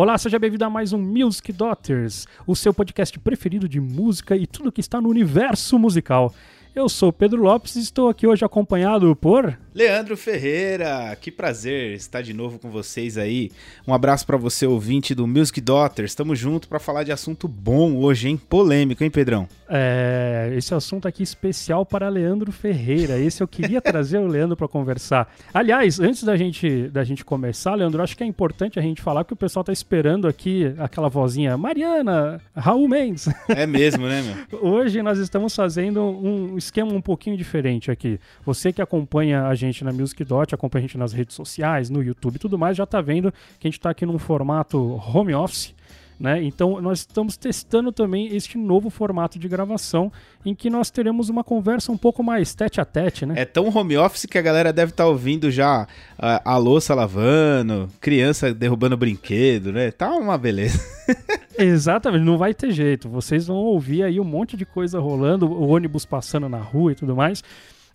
Olá, seja bem-vindo a mais um Music Daughters, o seu podcast preferido de música e tudo que está no universo musical. Eu sou Pedro Lopes e estou aqui hoje acompanhado por. Leandro Ferreira, que prazer estar de novo com vocês aí. Um abraço para você, ouvinte do Music Daughters. Estamos juntos para falar de assunto bom hoje, hein? Polêmico, hein, Pedrão? É, esse assunto aqui especial para Leandro Ferreira. Esse eu queria trazer o Leandro para conversar. Aliás, antes da gente, da gente começar, Leandro, acho que é importante a gente falar que o pessoal tá esperando aqui aquela vozinha Mariana, Raul Mendes. É mesmo, né, meu? Hoje nós estamos fazendo um esquema um pouquinho diferente aqui. Você que acompanha a gente na Music Dot, acompanha a gente nas redes sociais, no YouTube e tudo mais, já tá vendo que a gente tá aqui num formato home office. Né? Então, nós estamos testando também este novo formato de gravação em que nós teremos uma conversa um pouco mais tete a tete, né? É tão home office que a galera deve estar tá ouvindo já a, a louça lavando, criança derrubando brinquedo, né? Tá uma beleza. Exatamente, não vai ter jeito. Vocês vão ouvir aí um monte de coisa rolando, o ônibus passando na rua e tudo mais.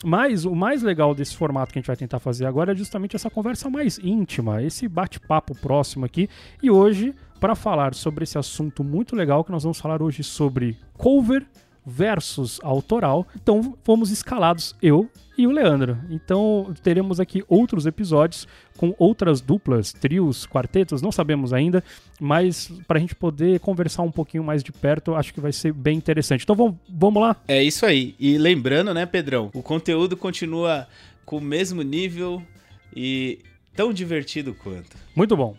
Mas o mais legal desse formato que a gente vai tentar fazer agora é justamente essa conversa mais íntima, esse bate-papo próximo aqui. E hoje, para falar sobre esse assunto muito legal, que nós vamos falar hoje sobre cover versus autoral. Então fomos escalados eu e o Leandro. Então teremos aqui outros episódios com outras duplas, trios, quartetos, não sabemos ainda, mas para a gente poder conversar um pouquinho mais de perto, acho que vai ser bem interessante. Então vamos, vamos lá? É isso aí. E lembrando, né, Pedrão, o conteúdo continua com o mesmo nível e tão divertido quanto. Muito bom.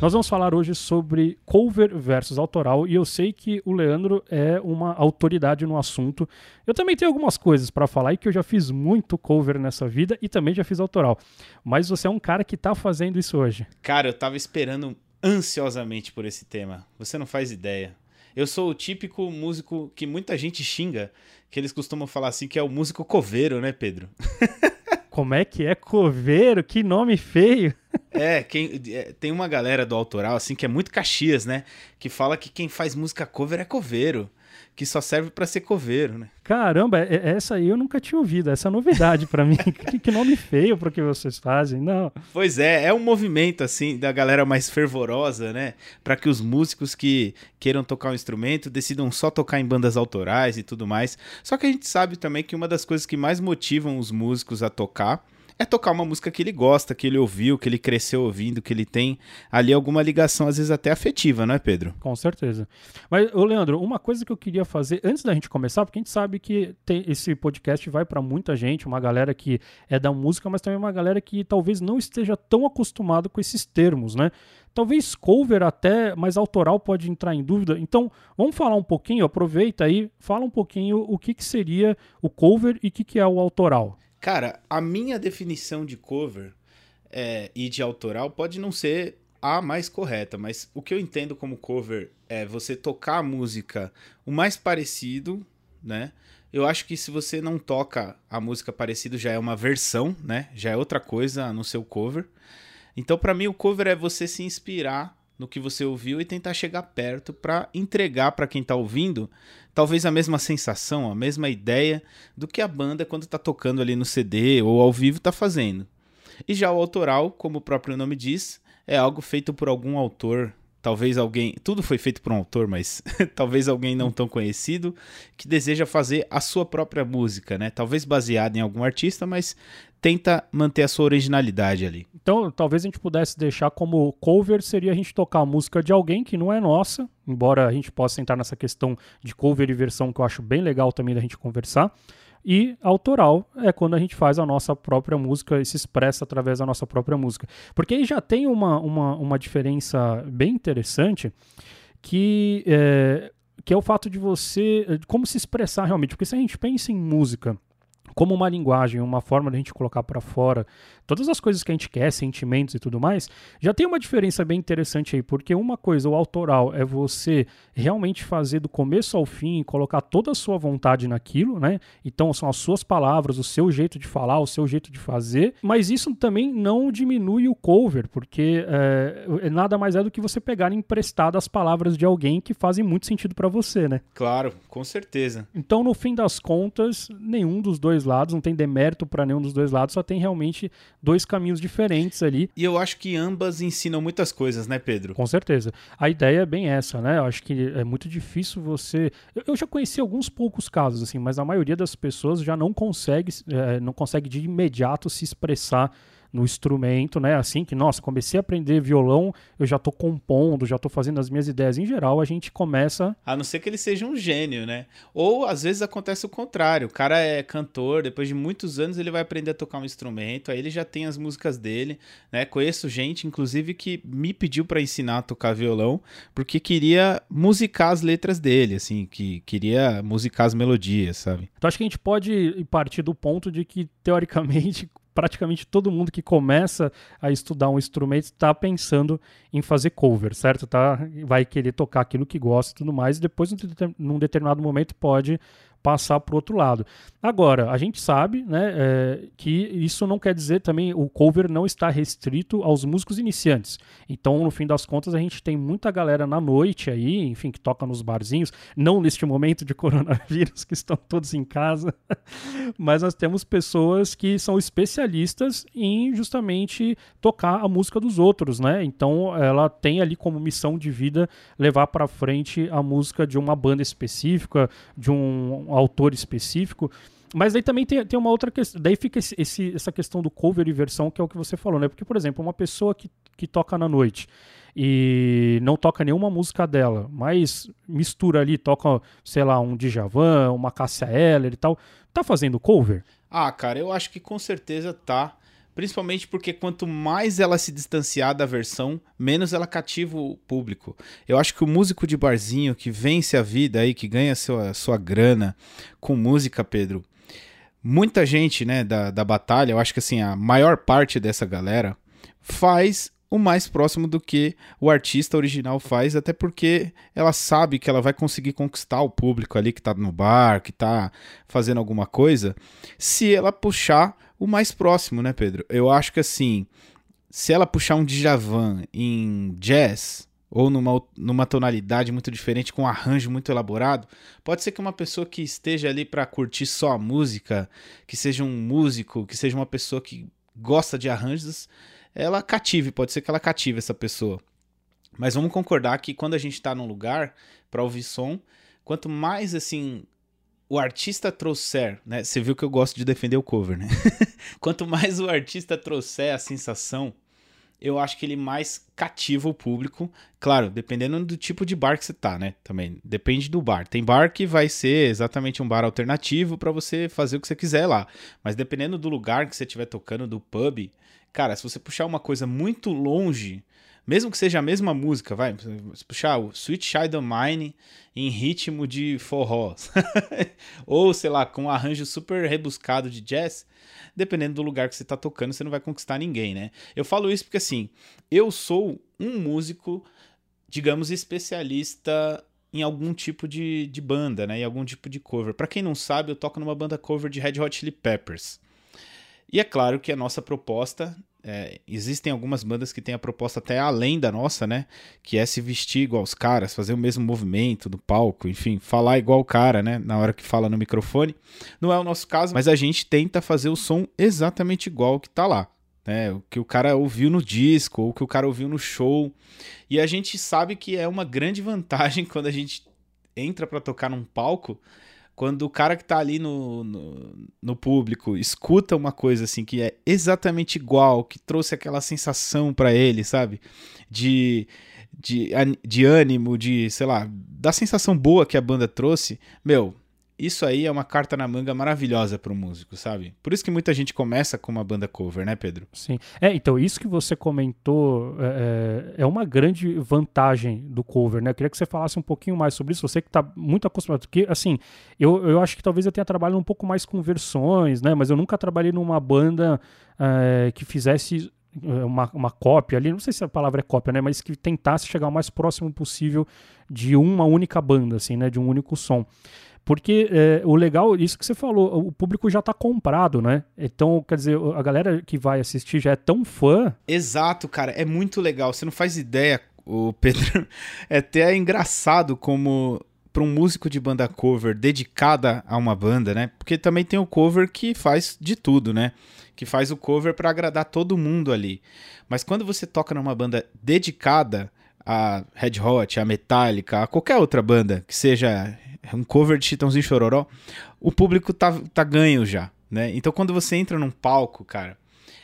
Nós vamos falar hoje sobre cover versus autoral e eu sei que o Leandro é uma autoridade no assunto. Eu também tenho algumas coisas para falar e que eu já fiz muito cover nessa vida e também já fiz autoral. Mas você é um cara que tá fazendo isso hoje. Cara, eu tava esperando ansiosamente por esse tema. Você não faz ideia. Eu sou o típico músico que muita gente xinga, que eles costumam falar assim que é o músico coveiro, né, Pedro? Como é que é coveiro? Que nome feio. É, quem, é, tem uma galera do autoral, assim, que é muito Caxias, né? Que fala que quem faz música cover é coveiro que só serve para ser coveiro, né? Caramba, é, é, essa aí eu nunca tinha ouvido, essa é novidade para mim. que, nome feio pro que vocês fazem, não. Pois é, é um movimento assim da galera mais fervorosa, né? Para que os músicos que queiram tocar um instrumento decidam só tocar em bandas autorais e tudo mais. Só que a gente sabe também que uma das coisas que mais motivam os músicos a tocar é tocar uma música que ele gosta, que ele ouviu, que ele cresceu ouvindo, que ele tem ali alguma ligação, às vezes até afetiva, não é, Pedro? Com certeza. Mas, ô Leandro, uma coisa que eu queria fazer antes da gente começar, porque a gente sabe que tem, esse podcast vai para muita gente, uma galera que é da música, mas também uma galera que talvez não esteja tão acostumado com esses termos, né? Talvez cover até, mas autoral pode entrar em dúvida. Então, vamos falar um pouquinho, aproveita aí, fala um pouquinho o que, que seria o cover e o que, que é o autoral. Cara, a minha definição de cover é, e de autoral pode não ser a mais correta, mas o que eu entendo como cover é você tocar a música o mais parecido, né? Eu acho que se você não toca a música parecido já é uma versão, né? Já é outra coisa no seu cover. Então, para mim, o cover é você se inspirar no que você ouviu e tentar chegar perto para entregar para quem está ouvindo talvez a mesma sensação, a mesma ideia do que a banda quando está tocando ali no CD ou ao vivo está fazendo. E já o autoral, como o próprio nome diz, é algo feito por algum autor, talvez alguém, tudo foi feito por um autor, mas talvez alguém não tão conhecido que deseja fazer a sua própria música, né? Talvez baseada em algum artista, mas tenta manter a sua originalidade ali. Então, talvez a gente pudesse deixar como cover seria a gente tocar a música de alguém que não é nossa, embora a gente possa entrar nessa questão de cover e versão que eu acho bem legal também da gente conversar. E autoral é quando a gente faz a nossa própria música e se expressa através da nossa própria música. Porque aí já tem uma, uma, uma diferença bem interessante que é, que é o fato de você. como se expressar realmente. Porque se a gente pensa em música como uma linguagem, uma forma de a gente colocar para fora todas as coisas que a gente quer, sentimentos e tudo mais, já tem uma diferença bem interessante aí, porque uma coisa, o autoral, é você realmente fazer do começo ao fim, colocar toda a sua vontade naquilo, né? Então são as suas palavras, o seu jeito de falar, o seu jeito de fazer, mas isso também não diminui o cover, porque é, nada mais é do que você pegar emprestado as palavras de alguém que fazem muito sentido para você, né? Claro, com certeza. Então, no fim das contas, nenhum dos dois lados, não tem demérito para nenhum dos dois lados, só tem realmente dois caminhos diferentes ali. E eu acho que ambas ensinam muitas coisas, né, Pedro? Com certeza. A ideia é bem essa, né? Eu acho que é muito difícil você. Eu já conheci alguns poucos casos, assim, mas a maioria das pessoas já não consegue, é, não consegue de imediato se expressar no instrumento, né? Assim que, nossa, comecei a aprender violão, eu já tô compondo, já tô fazendo as minhas ideias. Em geral, a gente começa. A não ser que ele seja um gênio, né? Ou às vezes acontece o contrário. O cara é cantor, depois de muitos anos ele vai aprender a tocar um instrumento, aí ele já tem as músicas dele, né? Conheço gente, inclusive, que me pediu para ensinar a tocar violão, porque queria musicar as letras dele, assim, que queria musicar as melodias, sabe? Então acho que a gente pode partir do ponto de que, teoricamente, praticamente todo mundo que começa a estudar um instrumento está pensando em fazer cover, certo? Tá, vai querer tocar aquilo que gosta e tudo mais, e depois, num determinado momento, pode passar para o outro lado. Agora, a gente sabe né, é, que isso não quer dizer também o cover não está restrito aos músicos iniciantes. Então, no fim das contas, a gente tem muita galera na noite aí, enfim, que toca nos barzinhos, não neste momento de coronavírus, que estão todos em casa, mas nós temos pessoas que são especialistas em justamente tocar a música dos outros, né? Então, ela tem ali como missão de vida levar para frente a música de uma banda específica, de um autor específico. Mas daí também tem, tem uma outra questão. Daí fica esse, esse, essa questão do cover e versão, que é o que você falou, né? Porque, por exemplo, uma pessoa que, que toca na noite e não toca nenhuma música dela, mas mistura ali, toca, sei lá, um Djavan, uma Cássia Eller e tal, tá fazendo cover? Ah, cara, eu acho que com certeza tá. Principalmente porque quanto mais ela se distanciar da versão, menos ela cativa o público. Eu acho que o músico de barzinho que vence a vida aí, que ganha sua, sua grana com música, Pedro, muita gente né, da, da batalha, eu acho que assim, a maior parte dessa galera faz o mais próximo do que o artista original faz, até porque ela sabe que ela vai conseguir conquistar o público ali que tá no bar, que tá fazendo alguma coisa, se ela puxar o mais próximo, né, Pedro? Eu acho que assim, se ela puxar um Djavan em jazz ou numa, numa tonalidade muito diferente, com um arranjo muito elaborado, pode ser que uma pessoa que esteja ali para curtir só a música, que seja um músico, que seja uma pessoa que gosta de arranjos, ela cative, pode ser que ela cative essa pessoa. Mas vamos concordar que quando a gente está num lugar para ouvir som, quanto mais assim o artista trouxer, né? Você viu que eu gosto de defender o cover, né? Quanto mais o artista trouxer a sensação, eu acho que ele mais cativa o público. Claro, dependendo do tipo de bar que você tá, né? Também depende do bar. Tem bar que vai ser exatamente um bar alternativo para você fazer o que você quiser lá. Mas dependendo do lugar que você estiver tocando, do pub, cara, se você puxar uma coisa muito longe mesmo que seja a mesma música, vai, puxar o Sweet Child of Mine em ritmo de forró, ou sei lá, com um arranjo super rebuscado de jazz, dependendo do lugar que você está tocando, você não vai conquistar ninguém, né? Eu falo isso porque assim, eu sou um músico, digamos, especialista em algum tipo de, de banda, né? Em algum tipo de cover. Para quem não sabe, eu toco numa banda cover de Red Hot Chili Peppers. E é claro que a nossa proposta é, existem algumas bandas que têm a proposta até além da nossa, né? Que é se vestir igual os caras, fazer o mesmo movimento no palco, enfim, falar igual o cara, né? Na hora que fala no microfone. Não é o nosso caso, mas a gente tenta fazer o som exatamente igual que tá lá. Né, o que o cara ouviu no disco, ou o que o cara ouviu no show. E a gente sabe que é uma grande vantagem quando a gente entra para tocar num palco, quando o cara que tá ali no, no, no, público escuta uma coisa assim que é exatamente igual, que trouxe aquela sensação para ele, sabe? De, de, de ânimo, de, sei lá, da sensação boa que a banda trouxe, meu, isso aí é uma carta na manga maravilhosa para o músico, sabe? Por isso que muita gente começa com uma banda cover, né, Pedro? Sim. É, então, isso que você comentou é, é, é uma grande vantagem do cover, né? Eu queria que você falasse um pouquinho mais sobre isso. Você que está muito acostumado. Porque, assim, eu, eu acho que talvez eu tenha trabalhado um pouco mais com versões, né? Mas eu nunca trabalhei numa banda é, que fizesse é, uma, uma cópia ali, não sei se a palavra é cópia, né? Mas que tentasse chegar o mais próximo possível de uma única banda, assim, né? De um único som. Porque é, o legal, isso que você falou, o público já tá comprado, né? Então, quer dizer, a galera que vai assistir já é tão fã. Exato, cara, é muito legal. Você não faz ideia, o Pedro. É até engraçado como para um músico de banda cover dedicada a uma banda, né? Porque também tem o cover que faz de tudo, né? Que faz o cover para agradar todo mundo ali. Mas quando você toca numa banda dedicada a Red Hot, a Metallica, a qualquer outra banda que seja um cover de Chitãozinho Chororó, o público tá, tá ganho já, né? Então quando você entra num palco, cara,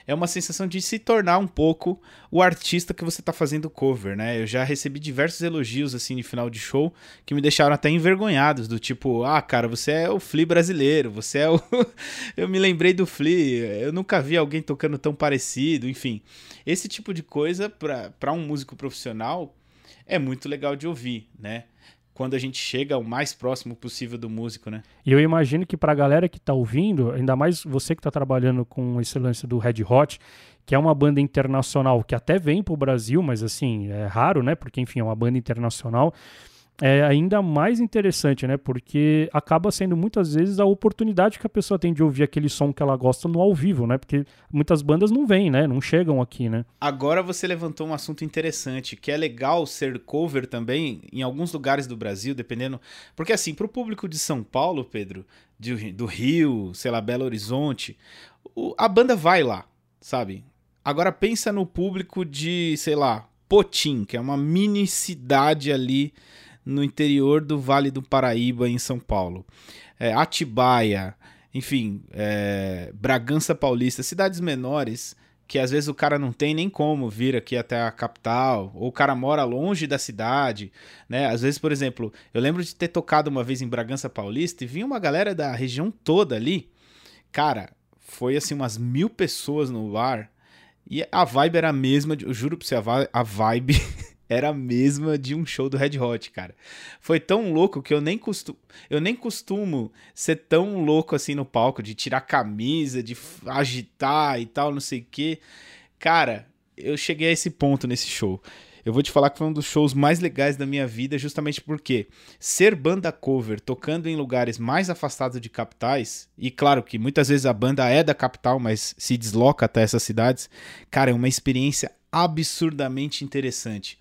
é uma sensação de se tornar um pouco o artista que você está fazendo cover, né? Eu já recebi diversos elogios assim de final de show que me deixaram até envergonhados, do tipo, ah, cara, você é o Flea brasileiro, você é o Eu me lembrei do Flea, eu nunca vi alguém tocando tão parecido, enfim. Esse tipo de coisa para um músico profissional é muito legal de ouvir, né? Quando a gente chega o mais próximo possível do músico, né? E eu imagino que para a galera que está ouvindo, ainda mais você que está trabalhando com esse lance do Red Hot, que é uma banda internacional que até vem para o Brasil, mas assim, é raro, né? Porque, enfim, é uma banda internacional é ainda mais interessante, né? Porque acaba sendo muitas vezes a oportunidade que a pessoa tem de ouvir aquele som que ela gosta no ao vivo, né? Porque muitas bandas não vêm, né? Não chegam aqui, né? Agora você levantou um assunto interessante, que é legal ser cover também em alguns lugares do Brasil, dependendo. Porque assim, para o público de São Paulo, Pedro, de, do Rio, sei lá, Belo Horizonte, o, a banda vai lá, sabe? Agora pensa no público de, sei lá, Potim, que é uma mini cidade ali no interior do Vale do Paraíba, em São Paulo. É, Atibaia, enfim, é, Bragança Paulista, cidades menores que às vezes o cara não tem nem como vir aqui até a capital, ou o cara mora longe da cidade, né? Às vezes, por exemplo, eu lembro de ter tocado uma vez em Bragança Paulista e vinha uma galera da região toda ali. Cara, foi assim umas mil pessoas no bar e a vibe era a mesma, eu juro pra você, a vibe era a mesma de um show do Red Hot, cara. Foi tão louco que eu nem costumo, eu nem costumo ser tão louco assim no palco, de tirar camisa, de agitar e tal, não sei o quê. Cara, eu cheguei a esse ponto nesse show. Eu vou te falar que foi um dos shows mais legais da minha vida, justamente porque ser banda cover, tocando em lugares mais afastados de capitais, e claro que muitas vezes a banda é da capital, mas se desloca até essas cidades, cara, é uma experiência absurdamente interessante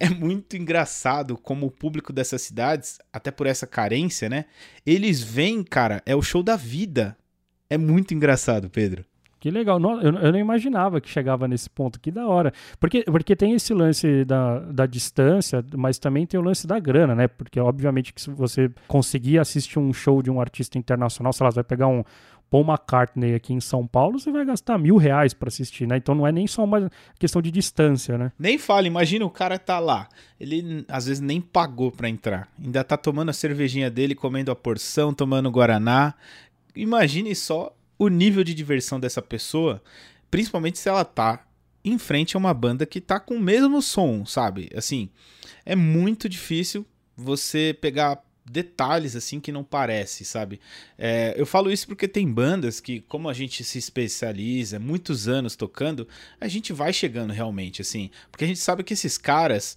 é muito engraçado como o público dessas cidades, até por essa carência, né? Eles vêm, cara, é o show da vida. É muito engraçado, Pedro. Que legal. Eu, eu não imaginava que chegava nesse ponto. Que da hora. Porque, porque tem esse lance da, da distância, mas também tem o lance da grana, né? Porque, obviamente, que se você conseguir assistir um show de um artista internacional, sei lá, você vai pegar um, Paul McCartney aqui em São Paulo, você vai gastar mil reais para assistir, né? Então não é nem só uma questão de distância, né? Nem fala, imagina o cara tá lá, ele às vezes nem pagou para entrar, ainda tá tomando a cervejinha dele, comendo a porção, tomando guaraná. Imagine só o nível de diversão dessa pessoa, principalmente se ela tá em frente a uma banda que tá com o mesmo som, sabe? Assim, é muito difícil você pegar detalhes assim que não parece, sabe? É, eu falo isso porque tem bandas que, como a gente se especializa, muitos anos tocando, a gente vai chegando realmente, assim, porque a gente sabe que esses caras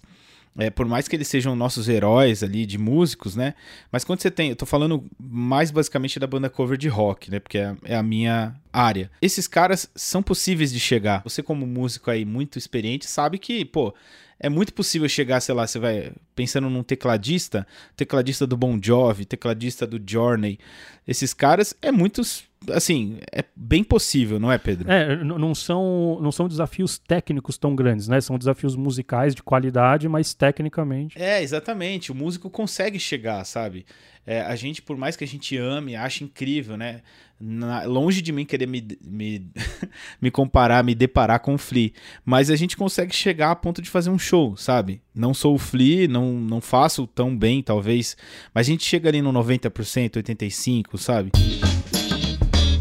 é, por mais que eles sejam nossos heróis ali de músicos, né? Mas quando você tem, eu tô falando mais basicamente da banda cover de rock, né? Porque é, é a minha área. Esses caras são possíveis de chegar. Você como músico aí muito experiente sabe que, pô, é muito possível chegar, sei lá, você vai pensando num tecladista, tecladista do Bon Jovi, tecladista do Journey. Esses caras é muitos assim, é bem possível, não é, Pedro? É, não são, não são desafios técnicos tão grandes, né? São desafios musicais de qualidade, mas tecnicamente. É, exatamente. O músico consegue chegar, sabe? É, a gente, por mais que a gente ame, acha incrível, né? Na, longe de mim querer me, me, me comparar, me deparar com o Flea, mas a gente consegue chegar a ponto de fazer um show, sabe? Não sou o Flea, não, não faço tão bem, talvez, mas a gente chega ali no 90%, 85%, sabe?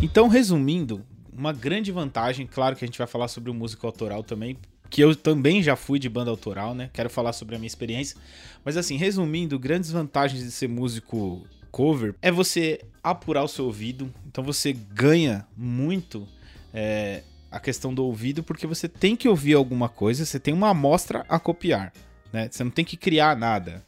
Então, resumindo, uma grande vantagem, claro que a gente vai falar sobre o músico autoral também, que eu também já fui de banda autoral, né? Quero falar sobre a minha experiência. Mas assim, resumindo, grandes vantagens de ser músico cover é você apurar o seu ouvido. Então você ganha muito é, a questão do ouvido, porque você tem que ouvir alguma coisa, você tem uma amostra a copiar. Né? Você não tem que criar nada.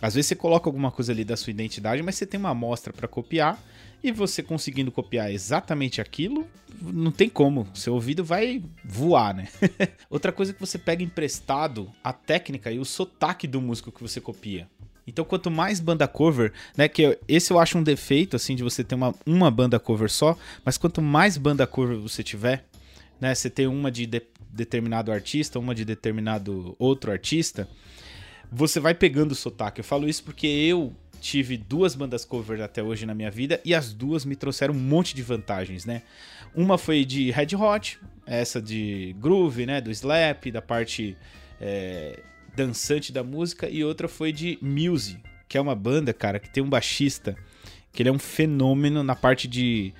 Às vezes você coloca alguma coisa ali da sua identidade, mas você tem uma amostra para copiar e você conseguindo copiar exatamente aquilo, não tem como. Seu ouvido vai voar, né? Outra coisa que você pega emprestado a técnica e o sotaque do músico que você copia. Então, quanto mais banda cover, né? Que esse eu acho um defeito, assim, de você ter uma, uma banda cover só, mas quanto mais banda cover você tiver, né? Você ter uma de, de determinado artista, uma de determinado outro artista, você vai pegando o sotaque. Eu falo isso porque eu tive duas bandas cover até hoje na minha vida e as duas me trouxeram um monte de vantagens, né? Uma foi de Red Hot, essa de groove, né? Do slap, da parte é, dançante da música, e outra foi de Muse, que é uma banda, cara, que tem um baixista, que ele é um fenômeno na parte de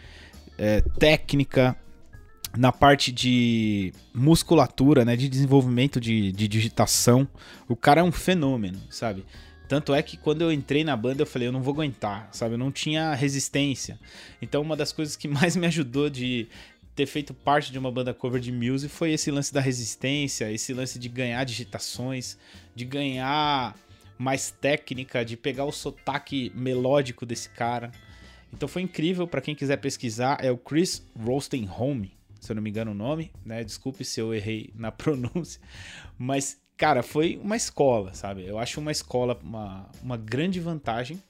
é, técnica, na parte de musculatura, né, de desenvolvimento de, de digitação. O cara é um fenômeno, sabe? Tanto é que quando eu entrei na banda eu falei, eu não vou aguentar, sabe? Eu não tinha resistência. Então uma das coisas que mais me ajudou de ter feito parte de uma banda cover de music foi esse lance da resistência, esse lance de ganhar digitações, de ganhar mais técnica, de pegar o sotaque melódico desse cara. Então foi incrível para quem quiser pesquisar, é o Chris Rostenholme, se eu não me engano o nome, né? Desculpe se eu errei na pronúncia, mas cara, foi uma escola, sabe? Eu acho uma escola uma, uma grande vantagem.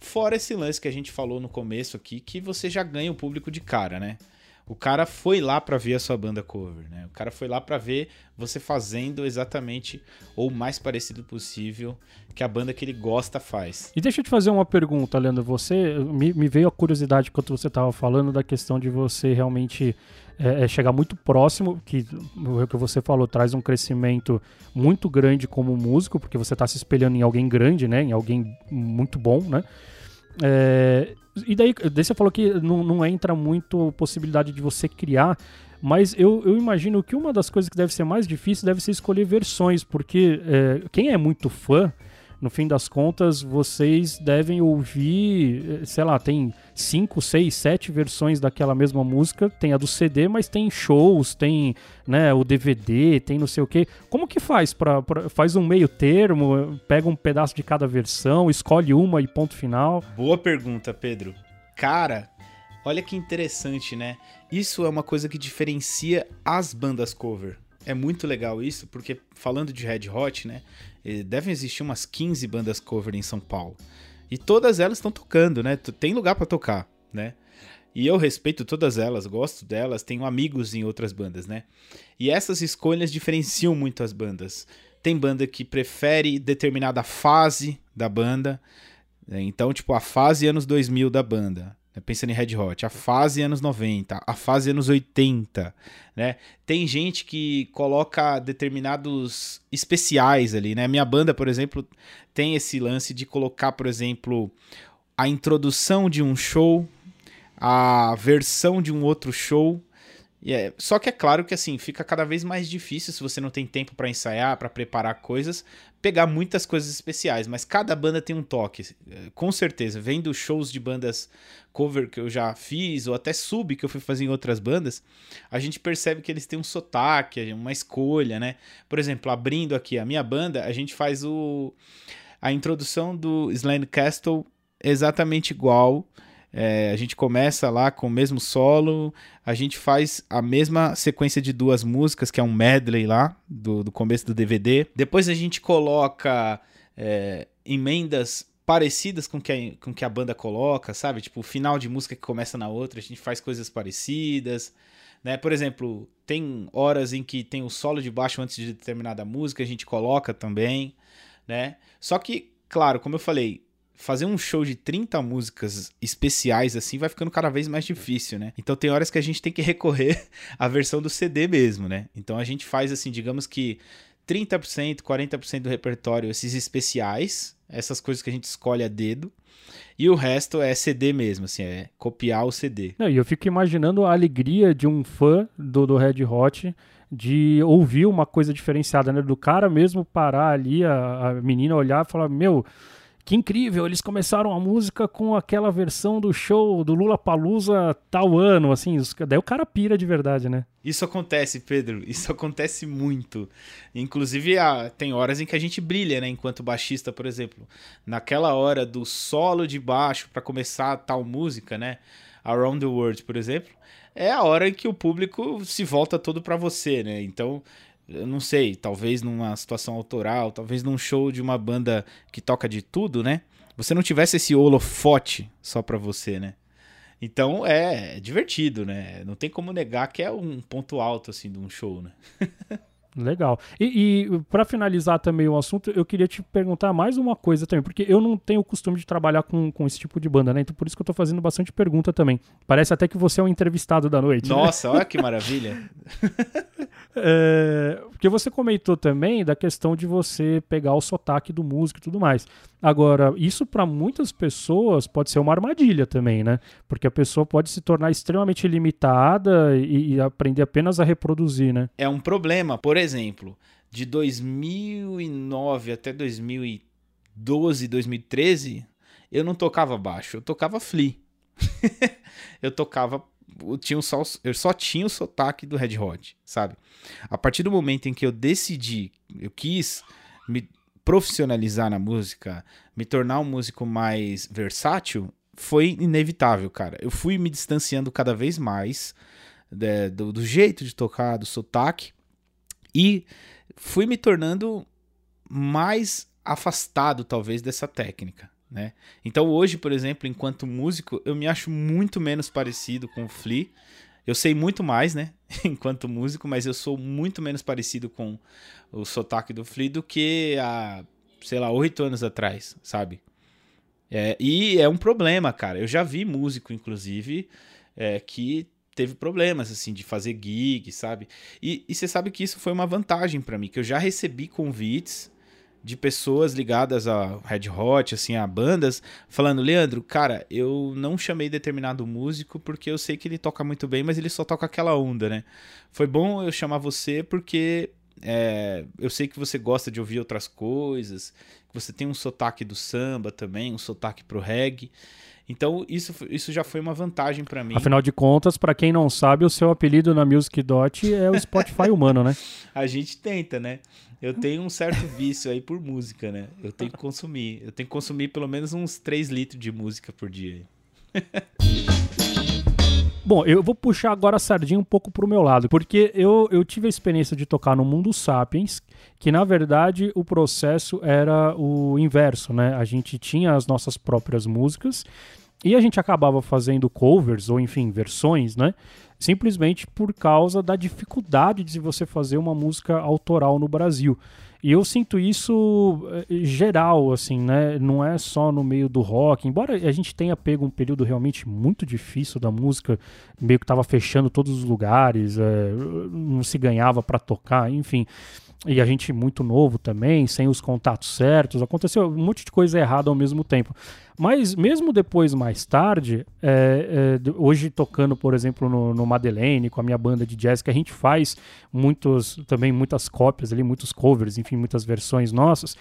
Fora esse lance que a gente falou no começo aqui, que você já ganha o público de cara, né? O cara foi lá para ver a sua banda cover, né? O cara foi lá para ver você fazendo exatamente ou o mais parecido possível que a banda que ele gosta faz. E deixa eu te fazer uma pergunta, Leandro. Você me, me veio a curiosidade quando você estava falando da questão de você realmente é, é, chegar muito próximo, que o que você falou traz um crescimento muito grande como músico, porque você está se espelhando em alguém grande, né? Em alguém muito bom, né? É, e daí, daí você falou que não, não entra muito possibilidade de você criar, mas eu, eu imagino que uma das coisas que deve ser mais difícil deve ser escolher versões, porque é, quem é muito fã no fim das contas, vocês devem ouvir, sei lá, tem 5, 6, 7 versões daquela mesma música. Tem a do CD, mas tem shows, tem né, o DVD, tem não sei o que. Como que faz? Pra, pra, faz um meio termo, pega um pedaço de cada versão, escolhe uma e ponto final? Boa pergunta, Pedro. Cara, olha que interessante, né? Isso é uma coisa que diferencia as bandas cover. É muito legal isso, porque falando de Red Hot, né? Devem existir umas 15 bandas cover em São Paulo. E todas elas estão tocando, né? Tem lugar para tocar, né? E eu respeito todas elas, gosto delas, tenho amigos em outras bandas, né? E essas escolhas diferenciam muito as bandas. Tem banda que prefere determinada fase da banda. Né? Então, tipo, a fase anos 2000 da banda. Né? Pensando em Red Hot, a fase anos 90, a fase anos 80, né? Tem gente que coloca determinados especiais ali, né? Minha banda, por exemplo, tem esse lance de colocar, por exemplo, a introdução de um show, a versão de um outro show. É, só que é claro que assim fica cada vez mais difícil se você não tem tempo para ensaiar, para preparar coisas, pegar muitas coisas especiais. Mas cada banda tem um toque, é, com certeza. Vendo shows de bandas cover que eu já fiz, ou até sub que eu fui fazer em outras bandas, a gente percebe que eles têm um sotaque, uma escolha, né? Por exemplo, abrindo aqui a minha banda, a gente faz o a introdução do Slane Castle exatamente igual. É, a gente começa lá com o mesmo solo, a gente faz a mesma sequência de duas músicas, que é um medley lá, do, do começo do DVD. Depois a gente coloca é, emendas parecidas com que a, com que a banda coloca, sabe? Tipo, o final de música que começa na outra, a gente faz coisas parecidas. Né? Por exemplo, tem horas em que tem o solo de baixo antes de determinada música, a gente coloca também, né? Só que, claro, como eu falei, fazer um show de 30 músicas especiais assim vai ficando cada vez mais difícil, né? Então tem horas que a gente tem que recorrer à versão do CD mesmo, né? Então a gente faz assim, digamos que 30%, 40% do repertório esses especiais, essas coisas que a gente escolhe a dedo. E o resto é CD mesmo, assim, é copiar o CD. Não, e eu fico imaginando a alegria de um fã do, do Red Hot de ouvir uma coisa diferenciada, né? Do cara mesmo parar ali, a, a menina olhar e falar, meu, que incrível, eles começaram a música com aquela versão do show do Lula Palusa tal ano, assim, daí o cara pira de verdade, né? Isso acontece, Pedro, isso acontece muito. Inclusive, tem horas em que a gente brilha, né, enquanto baixista, por exemplo. Naquela hora do solo de baixo para começar tal música, né, Around the World, por exemplo, é a hora em que o público se volta todo para você, né? Então, eu não sei, talvez numa situação autoral, talvez num show de uma banda que toca de tudo, né? Você não tivesse esse holofote só pra você, né? Então é, é divertido, né? Não tem como negar que é um ponto alto assim de um show, né? Legal. E, e para finalizar também o assunto, eu queria te perguntar mais uma coisa também, porque eu não tenho o costume de trabalhar com, com esse tipo de banda, né? Então por isso que eu tô fazendo bastante pergunta também. Parece até que você é um entrevistado da noite. Né? Nossa, né? olha que maravilha. é, porque você comentou também da questão de você pegar o sotaque do músico e tudo mais. Agora, isso para muitas pessoas pode ser uma armadilha também, né? Porque a pessoa pode se tornar extremamente limitada e, e aprender apenas a reproduzir, né? É um problema. Por exemplo, de 2009 até 2012, 2013, eu não tocava baixo, eu tocava flea. eu tocava eu, tinha só, eu só tinha o sotaque do Red Hot, sabe? A partir do momento em que eu decidi, eu quis me profissionalizar na música, me tornar um músico mais versátil, foi inevitável, cara. Eu fui me distanciando cada vez mais de, do, do jeito de tocar, do sotaque, e fui me tornando mais afastado, talvez, dessa técnica. Né? Então hoje, por exemplo, enquanto músico, eu me acho muito menos parecido com o Flea. Eu sei muito mais, né? enquanto músico, mas eu sou muito menos parecido com o sotaque do Flea do que há, sei lá, oito anos atrás, sabe? É, e é um problema, cara. Eu já vi músico, inclusive, é, que teve problemas, assim, de fazer gig, sabe? E, e você sabe que isso foi uma vantagem para mim, que eu já recebi convites de pessoas ligadas a Red Hot, assim, a bandas, falando: Leandro, cara, eu não chamei determinado músico porque eu sei que ele toca muito bem, mas ele só toca aquela onda, né? Foi bom eu chamar você porque é, eu sei que você gosta de ouvir outras coisas, que você tem um sotaque do samba também, um sotaque pro reggae. Então, isso, isso já foi uma vantagem para mim. Afinal de contas, para quem não sabe, o seu apelido na Music Dot é o Spotify humano, né? A gente tenta, né? Eu tenho um certo vício aí por música, né? Eu tenho que consumir. Eu tenho que consumir pelo menos uns 3 litros de música por dia. Bom, eu vou puxar agora a sardinha um pouco pro meu lado, porque eu, eu tive a experiência de tocar no Mundo Sapiens, que na verdade o processo era o inverso, né? A gente tinha as nossas próprias músicas e a gente acabava fazendo covers, ou enfim, versões, né? Simplesmente por causa da dificuldade de você fazer uma música autoral no Brasil. E eu sinto isso eh, geral, assim, né? Não é só no meio do rock. Embora a gente tenha pego um período realmente muito difícil da música, meio que tava fechando todos os lugares, é, não se ganhava para tocar, enfim e a gente muito novo também, sem os contatos certos, aconteceu um monte de coisa errada ao mesmo tempo. Mas mesmo depois, mais tarde, é, é, hoje tocando, por exemplo, no, no, Madeleine, com a minha banda de jazz, que a gente faz muitos, também muitas cópias ali, muitos covers, enfim, muitas versões nossas.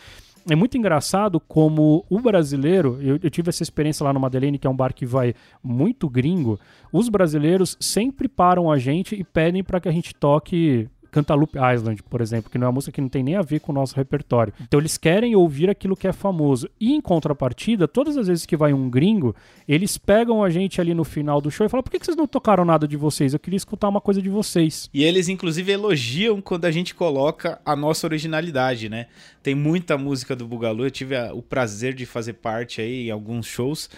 É muito engraçado como o brasileiro, eu, eu tive essa experiência lá no Madeleine, que é um bar que vai muito gringo, os brasileiros sempre param a gente e pedem para que a gente toque Cantaloupe Island, por exemplo, que não é uma música que não tem nem a ver com o nosso repertório. Então eles querem ouvir aquilo que é famoso. E em contrapartida, todas as vezes que vai um gringo, eles pegam a gente ali no final do show e falam: por que vocês não tocaram nada de vocês? Eu queria escutar uma coisa de vocês. E eles, inclusive, elogiam quando a gente coloca a nossa originalidade, né? Tem muita música do Bugalu, eu tive a, o prazer de fazer parte aí em alguns shows.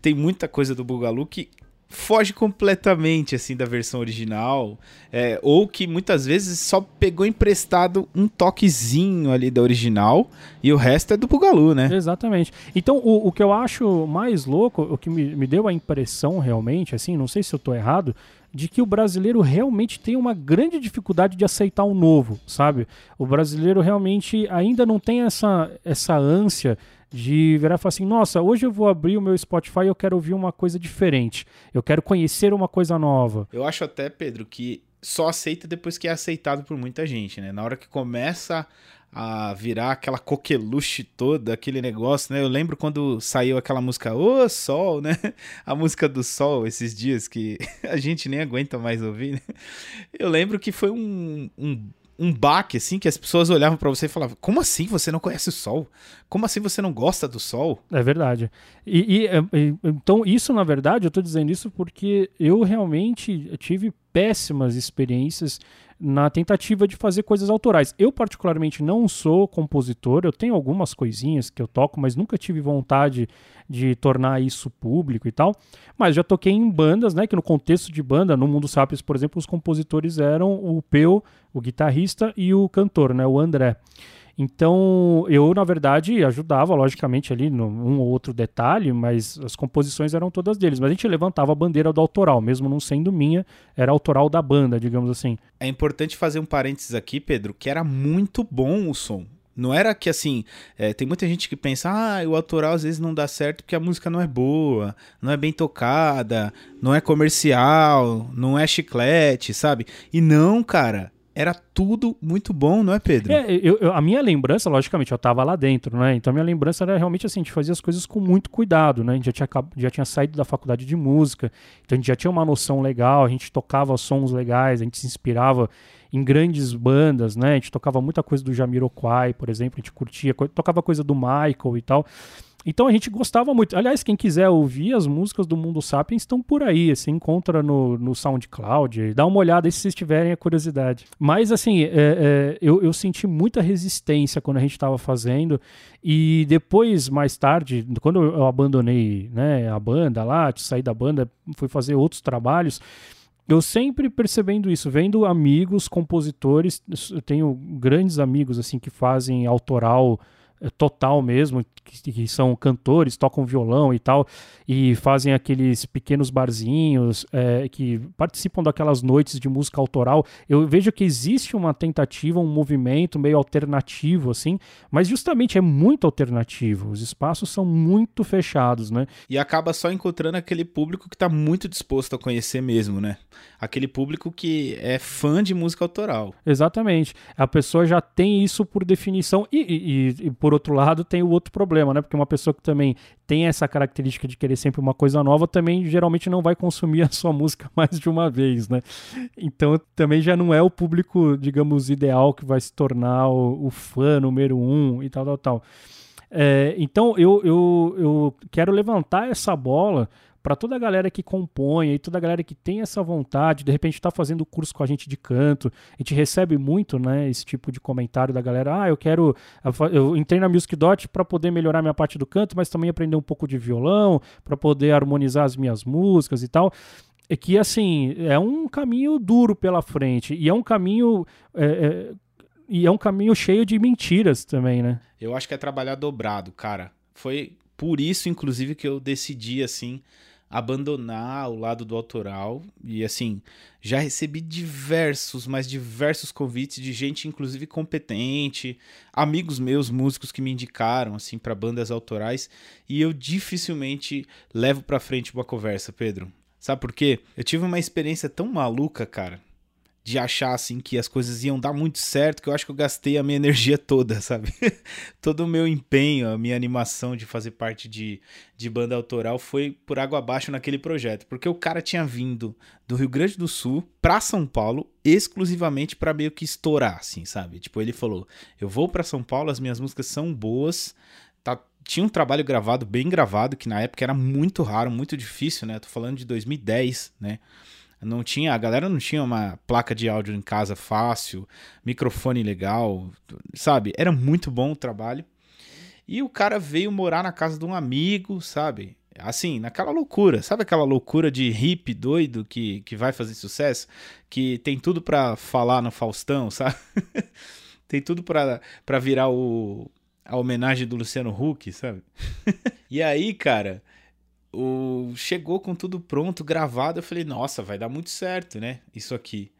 Tem muita coisa do Bugalu que foge completamente assim da versão original, é, ou que muitas vezes só pegou emprestado um toquezinho ali da original e o resto é do Bugalu, né? Exatamente. Então o, o que eu acho mais louco, o que me, me deu a impressão realmente, assim, não sei se eu tô errado, de que o brasileiro realmente tem uma grande dificuldade de aceitar o novo, sabe? O brasileiro realmente ainda não tem essa, essa ânsia de virar e falar assim: nossa, hoje eu vou abrir o meu Spotify e eu quero ouvir uma coisa diferente. Eu quero conhecer uma coisa nova. Eu acho até, Pedro, que só aceita depois que é aceitado por muita gente, né? Na hora que começa a virar aquela coqueluche toda, aquele negócio, né? Eu lembro quando saiu aquela música Ô Sol, né? A música do Sol, esses dias que a gente nem aguenta mais ouvir, né? Eu lembro que foi um, um um baque, assim, que as pessoas olhavam para você e falavam: Como assim você não conhece o sol? Como assim você não gosta do sol? É verdade. E, e, e então, isso, na verdade, eu tô dizendo isso porque eu realmente tive péssimas experiências na tentativa de fazer coisas autorais. Eu, particularmente, não sou compositor, eu tenho algumas coisinhas que eu toco, mas nunca tive vontade de tornar isso público e tal. Mas já toquei em bandas, né? Que no contexto de banda, no Mundo Sapiens, por exemplo, os compositores eram o Peu, o guitarrista, e o cantor, né? O André. Então, eu, na verdade, ajudava, logicamente, ali num ou outro detalhe, mas as composições eram todas deles. Mas a gente levantava a bandeira do autoral, mesmo não sendo minha, era autoral da banda, digamos assim. É importante fazer um parênteses aqui, Pedro, que era muito bom o som. Não era que assim, é, tem muita gente que pensa, ah, o autoral às vezes não dá certo porque a música não é boa, não é bem tocada, não é comercial, não é chiclete, sabe? E não, cara, era tudo muito bom, não é, Pedro? É, eu, eu, a minha lembrança, logicamente, eu estava lá dentro, né? Então a minha lembrança era realmente assim, a gente fazia as coisas com muito cuidado, né? A gente já tinha, já tinha saído da faculdade de música, então a gente já tinha uma noção legal, a gente tocava sons legais, a gente se inspirava em grandes bandas, né? A gente tocava muita coisa do Jamiroquai, por exemplo, a gente curtia, tocava coisa do Michael e tal. Então a gente gostava muito. Aliás, quem quiser ouvir as músicas do Mundo Sapiens estão por aí. Você encontra no, no SoundCloud. Dá uma olhada aí se vocês tiverem a curiosidade. Mas assim, é, é, eu, eu senti muita resistência quando a gente estava fazendo. E depois, mais tarde, quando eu abandonei né, a banda lá, saí da banda, fui fazer outros trabalhos eu sempre percebendo isso, vendo amigos, compositores, eu tenho grandes amigos assim que fazem autoral total mesmo, que, que, são cantores, tocam violão e tal, e fazem aqueles pequenos barzinhos, é, que participam daquelas noites de música autoral. Eu vejo que existe uma tentativa, um movimento meio alternativo, assim, mas justamente é muito alternativo. Os espaços são muito fechados, né? E acaba só encontrando aquele público que está muito disposto a conhecer mesmo, né? Aquele público que é fã de música autoral. Exatamente. A pessoa já tem isso por definição, e, e, e por por outro lado, tem o outro problema, né? Porque uma pessoa que também tem essa característica de querer sempre uma coisa nova, também geralmente não vai consumir a sua música mais de uma vez, né? Então também já não é o público, digamos, ideal que vai se tornar o, o fã número um e tal, tal, tal. É, então eu, eu, eu quero levantar essa bola para toda a galera que compõe e toda a galera que tem essa vontade, de repente está fazendo curso com a gente de canto, a gente recebe muito, né, esse tipo de comentário da galera, ah, eu quero, eu entrei na Music Dot para poder melhorar minha parte do canto, mas também aprender um pouco de violão, para poder harmonizar as minhas músicas e tal é que assim é um caminho duro pela frente e é um caminho é, é, e é um caminho cheio de mentiras também, né? Eu acho que é trabalhar dobrado, cara. Foi por isso, inclusive, que eu decidi assim abandonar o lado do autoral. E assim, já recebi diversos, mas diversos convites de gente, inclusive competente, amigos meus, músicos que me indicaram assim para bandas autorais. E eu dificilmente levo para frente uma conversa, Pedro. Sabe por quê? Eu tive uma experiência tão maluca, cara de achar assim que as coisas iam dar muito certo, que eu acho que eu gastei a minha energia toda, sabe? Todo o meu empenho, a minha animação de fazer parte de, de banda autoral foi por água abaixo naquele projeto, porque o cara tinha vindo do Rio Grande do Sul para São Paulo exclusivamente para meio que estourar, assim, sabe? Tipo, ele falou: "Eu vou para São Paulo, as minhas músicas são boas, tá tinha um trabalho gravado, bem gravado, que na época era muito raro, muito difícil, né? Tô falando de 2010, né? Não tinha, a galera não tinha uma placa de áudio em casa fácil, microfone legal, sabe? Era muito bom o trabalho. E o cara veio morar na casa de um amigo, sabe? Assim, naquela loucura, sabe aquela loucura de hippie doido que, que vai fazer sucesso? Que tem tudo pra falar no Faustão, sabe? tem tudo pra virar o, a homenagem do Luciano Huck, sabe? e aí, cara, o, chegou com tudo pronto, gravado. Eu falei, nossa, vai dar muito certo, né? Isso aqui.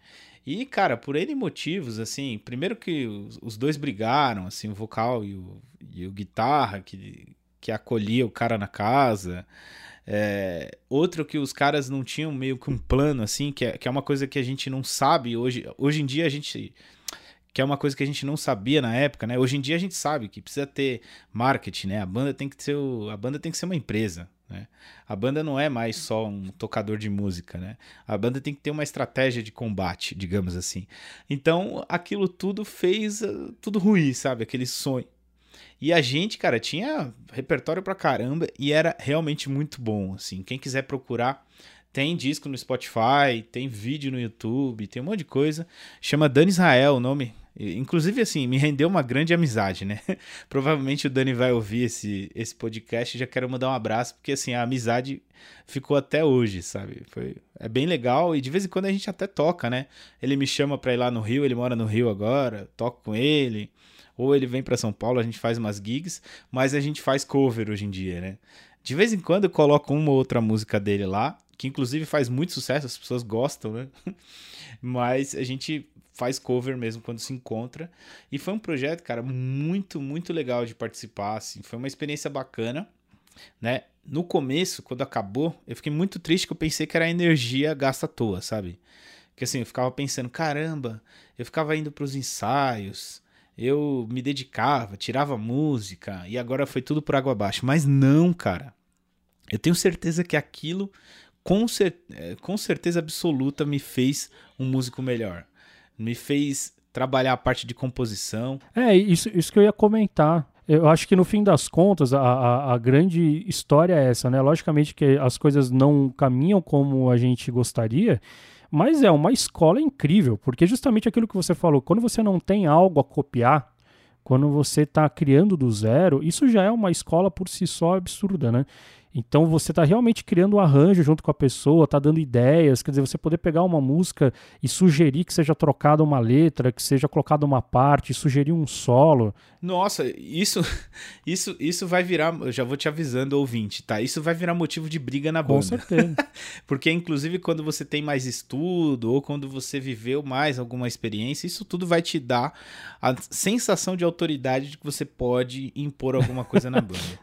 E, cara, por N motivos, assim, primeiro que os, dois brigaram, assim, o vocal e o, e o guitarra, que, que acolhia o cara na casa. É, outro que os caras não tinham meio que um plano, assim, que é, que é uma coisa que a gente não sabe hoje. Hoje em dia a gente. Que é uma coisa que a gente não sabia na época, né? Hoje em dia a gente sabe que precisa ter marketing, né? A banda tem que ser, o, a banda tem que ser uma empresa. Né? A banda não é mais só um tocador de música, né? A banda tem que ter uma estratégia de combate, digamos assim. Então, aquilo tudo fez uh, tudo ruim, sabe? Aquele sonho. E a gente, cara, tinha repertório pra caramba e era realmente muito bom, assim. Quem quiser procurar, Tem disco no Spotify, tem vídeo no YouTube, tem um monte de coisa. Chama Dani Israel o nome. Inclusive, assim, me rendeu uma grande amizade, né? Provavelmente o Dani vai ouvir esse, esse podcast já quero mandar um abraço, porque, assim, a amizade ficou até hoje, sabe? Foi, é bem legal e de vez em quando a gente até toca, né? Ele me chama pra ir lá no Rio, ele mora no Rio agora, toco com ele. Ou ele vem para São Paulo, a gente faz umas gigs, mas a gente faz cover hoje em dia, né? De vez em quando eu coloco uma ou outra música dele lá, que inclusive faz muito sucesso, as pessoas gostam, né? Mas a gente faz cover mesmo quando se encontra. E foi um projeto, cara, muito, muito legal de participar, assim. Foi uma experiência bacana, né? No começo, quando acabou, eu fiquei muito triste que eu pensei que era energia gasta à toa, sabe? Que assim, eu ficava pensando, caramba, eu ficava indo para os ensaios, eu me dedicava, tirava música e agora foi tudo por água abaixo. Mas não, cara. Eu tenho certeza que aquilo com, cer é, com certeza absoluta me fez um músico melhor. Me fez trabalhar a parte de composição. É, isso, isso que eu ia comentar. Eu acho que no fim das contas, a, a, a, grande história é essa, né? Logicamente que as coisas não caminham como a gente gostaria, mas é uma escola incrível, porque justamente aquilo que você falou, quando você não tem algo a copiar, quando você está criando do zero, isso já é uma escola por si só absurda, né? Então você está realmente criando um arranjo junto com a pessoa, está dando ideias, quer dizer, você poder pegar uma música e sugerir que seja trocada uma letra, que seja colocada uma parte, sugerir um solo. Nossa, isso isso isso vai virar, eu já vou te avisando ouvinte, tá? Isso vai virar motivo de briga na banda. Com certeza. Porque inclusive quando você tem mais estudo ou quando você viveu mais alguma experiência, isso tudo vai te dar a sensação de autoridade de que você pode impor alguma coisa na banda.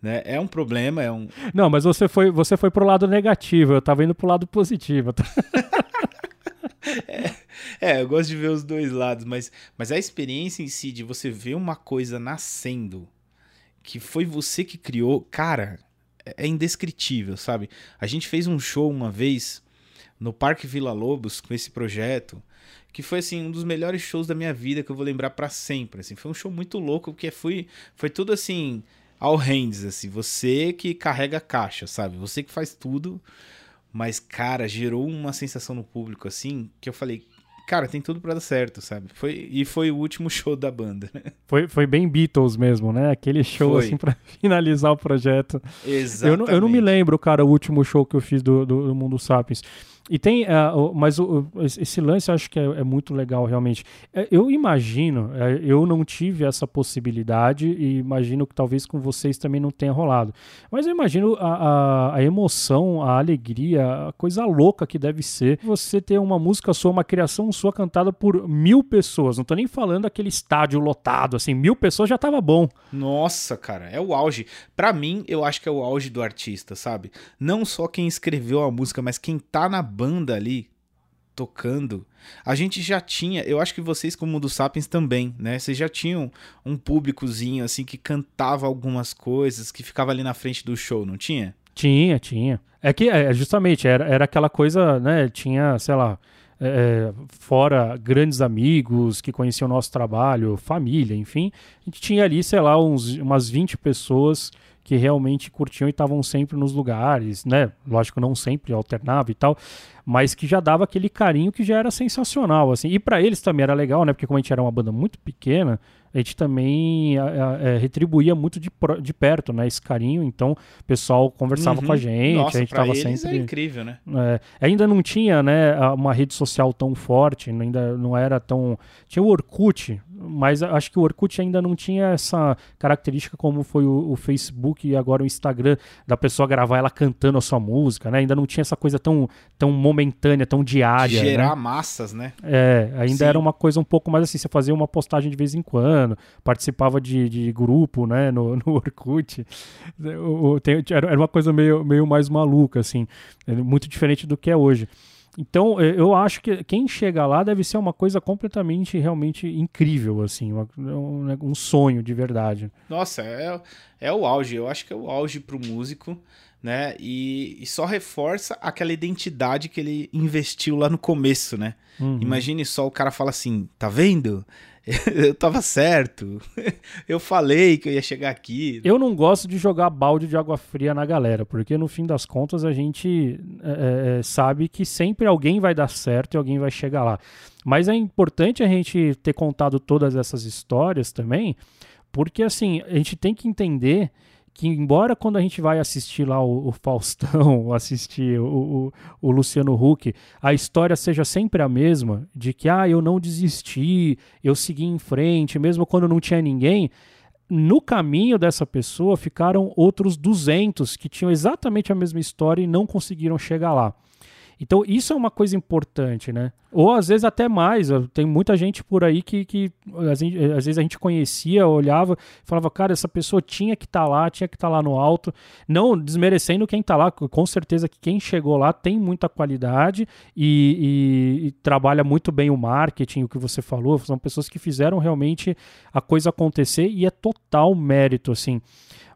Né? É um problema, é um. Não, mas você foi, você foi pro lado negativo, eu tava indo pro lado positivo. é, é, eu gosto de ver os dois lados, mas, mas a experiência em si de você ver uma coisa nascendo, que foi você que criou, cara, é, é indescritível, sabe? A gente fez um show uma vez no Parque Vila Lobos com esse projeto que foi assim um dos melhores shows da minha vida que eu vou lembrar para sempre assim foi um show muito louco porque foi foi tudo assim all hands, assim, você que carrega a caixa, sabe? Você que faz tudo. Mas, cara, gerou uma sensação no público, assim, que eu falei, cara, tem tudo para dar certo, sabe? Foi, e foi o último show da banda. Né? Foi, foi bem Beatles mesmo, né? Aquele show, foi. assim, pra finalizar o projeto. Exatamente. Eu não, eu não me lembro, cara, o último show que eu fiz do, do, do Mundo Sapiens. E tem, uh, mas o, esse lance eu acho que é, é muito legal realmente. É, eu imagino, é, eu não tive essa possibilidade e imagino que talvez com vocês também não tenha rolado. Mas eu imagino a, a, a, emoção, a alegria, a coisa louca que deve ser você ter uma música sua, uma criação sua cantada por mil pessoas. Não tô nem falando aquele estádio lotado, assim, mil pessoas já tava bom. Nossa, cara, é o auge. Para mim, eu acho que é o auge do artista, sabe? Não só quem escreveu a música, mas quem tá na banda ali tocando, a gente já tinha, eu acho que vocês como Mundo Sapiens também, né? Vocês já tinham um públicozinho assim que cantava algumas coisas, que ficava ali na frente do show, não tinha? Tinha, tinha. É que é, justamente era, era aquela coisa, né? Tinha, sei lá, é, fora grandes amigos que conheciam o nosso trabalho, família, enfim, a gente tinha ali, sei lá, uns, umas 20 pessoas que realmente curtiam e estavam sempre nos lugares, né? Lógico, não sempre, alternava e tal, mas que já dava aquele carinho que já era sensacional, assim. E para eles também era legal, né? Porque como a gente era uma banda muito pequena, a gente também a, retribuía muito de, de perto, né? Esse carinho. Então, o pessoal conversava uhum. com a gente, Nossa, a gente tava sempre. É incrível, né? É, ainda não tinha, né, uma rede social tão forte, ainda não era tão. Tinha o Orkut, mas acho que o Orkut ainda não tinha essa característica como foi o, o, Facebook e agora o Instagram, da pessoa gravar ela cantando a sua música, né? Ainda não tinha essa coisa tão, tão momentânea, tão diária. Gerar né? massas, né? É, ainda Sim. era uma coisa um pouco mais assim, você fazia uma postagem de vez em quando, participava de, de grupo, né, no, no Orkut. Era uma coisa meio, meio mais maluca, assim, muito diferente do que é hoje. Então, eu acho que quem chega lá deve ser uma coisa completamente, realmente incrível, assim, um, um sonho de verdade. Nossa, é, é o auge. Eu acho que é o auge para o músico, né? E, e, só reforça aquela identidade que ele investiu lá no começo, né? Uhum. Imagine só o cara fala assim, tá vendo? eu tava certo. Eu falei que eu ia chegar aqui. Eu não gosto de jogar balde de água fria na galera, porque no fim das contas a gente é, é, sabe que sempre alguém vai dar certo e alguém vai chegar lá. Mas é importante a gente ter contado todas essas histórias também, porque assim, a gente tem que entender que embora quando a gente vai assistir lá o, o Faustão, assistir o, o, o, Luciano Huck, a história seja sempre a mesma, de que ah, eu não desisti, eu segui em frente, mesmo quando não tinha ninguém, no caminho dessa pessoa ficaram outros 200 que tinham exatamente a mesma história e não conseguiram chegar lá. Então, isso é uma coisa importante, né? Ou às vezes até mais. Tem muita gente por aí que, que às vezes a gente conhecia, olhava, falava, cara, essa pessoa tinha que estar tá lá, tinha que estar tá lá no alto. Não desmerecendo quem está lá, com certeza que quem chegou lá tem muita qualidade e, e, e trabalha muito bem o marketing, o que você falou. São pessoas que fizeram realmente a coisa acontecer e é total mérito, assim.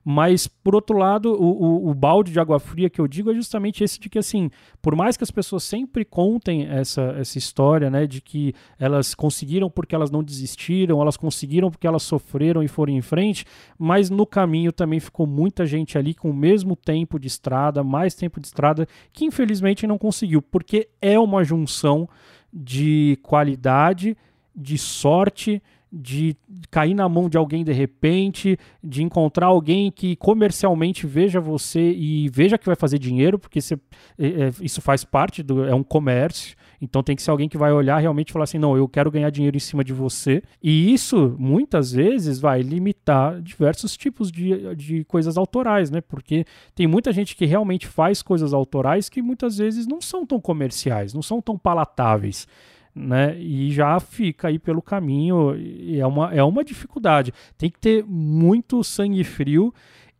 Mas, por outro lado, o, o, o, balde de água fria que eu digo é justamente esse de que, assim, por mais que as pessoas sempre contem essa, essa história, né, de que elas conseguiram porque elas não desistiram, elas conseguiram porque elas sofreram e foram em frente, mas no caminho também ficou muita gente ali com o mesmo tempo de estrada, mais tempo de estrada, que infelizmente não conseguiu, porque é uma junção de qualidade, de sorte, de cair na mão de alguém de repente, de encontrar alguém que comercialmente veja você e veja que vai fazer dinheiro, porque você, é, é, isso faz parte do é um comércio. Então tem que ser alguém que vai olhar realmente e falar assim: não, eu quero ganhar dinheiro em cima de você. E isso, muitas vezes, vai limitar diversos tipos de, de coisas autorais, né? Porque tem muita gente que realmente faz coisas autorais que muitas vezes não são tão comerciais, não são tão palatáveis né? E já fica aí pelo caminho, é uma, é uma dificuldade. Tem que ter muito sangue frio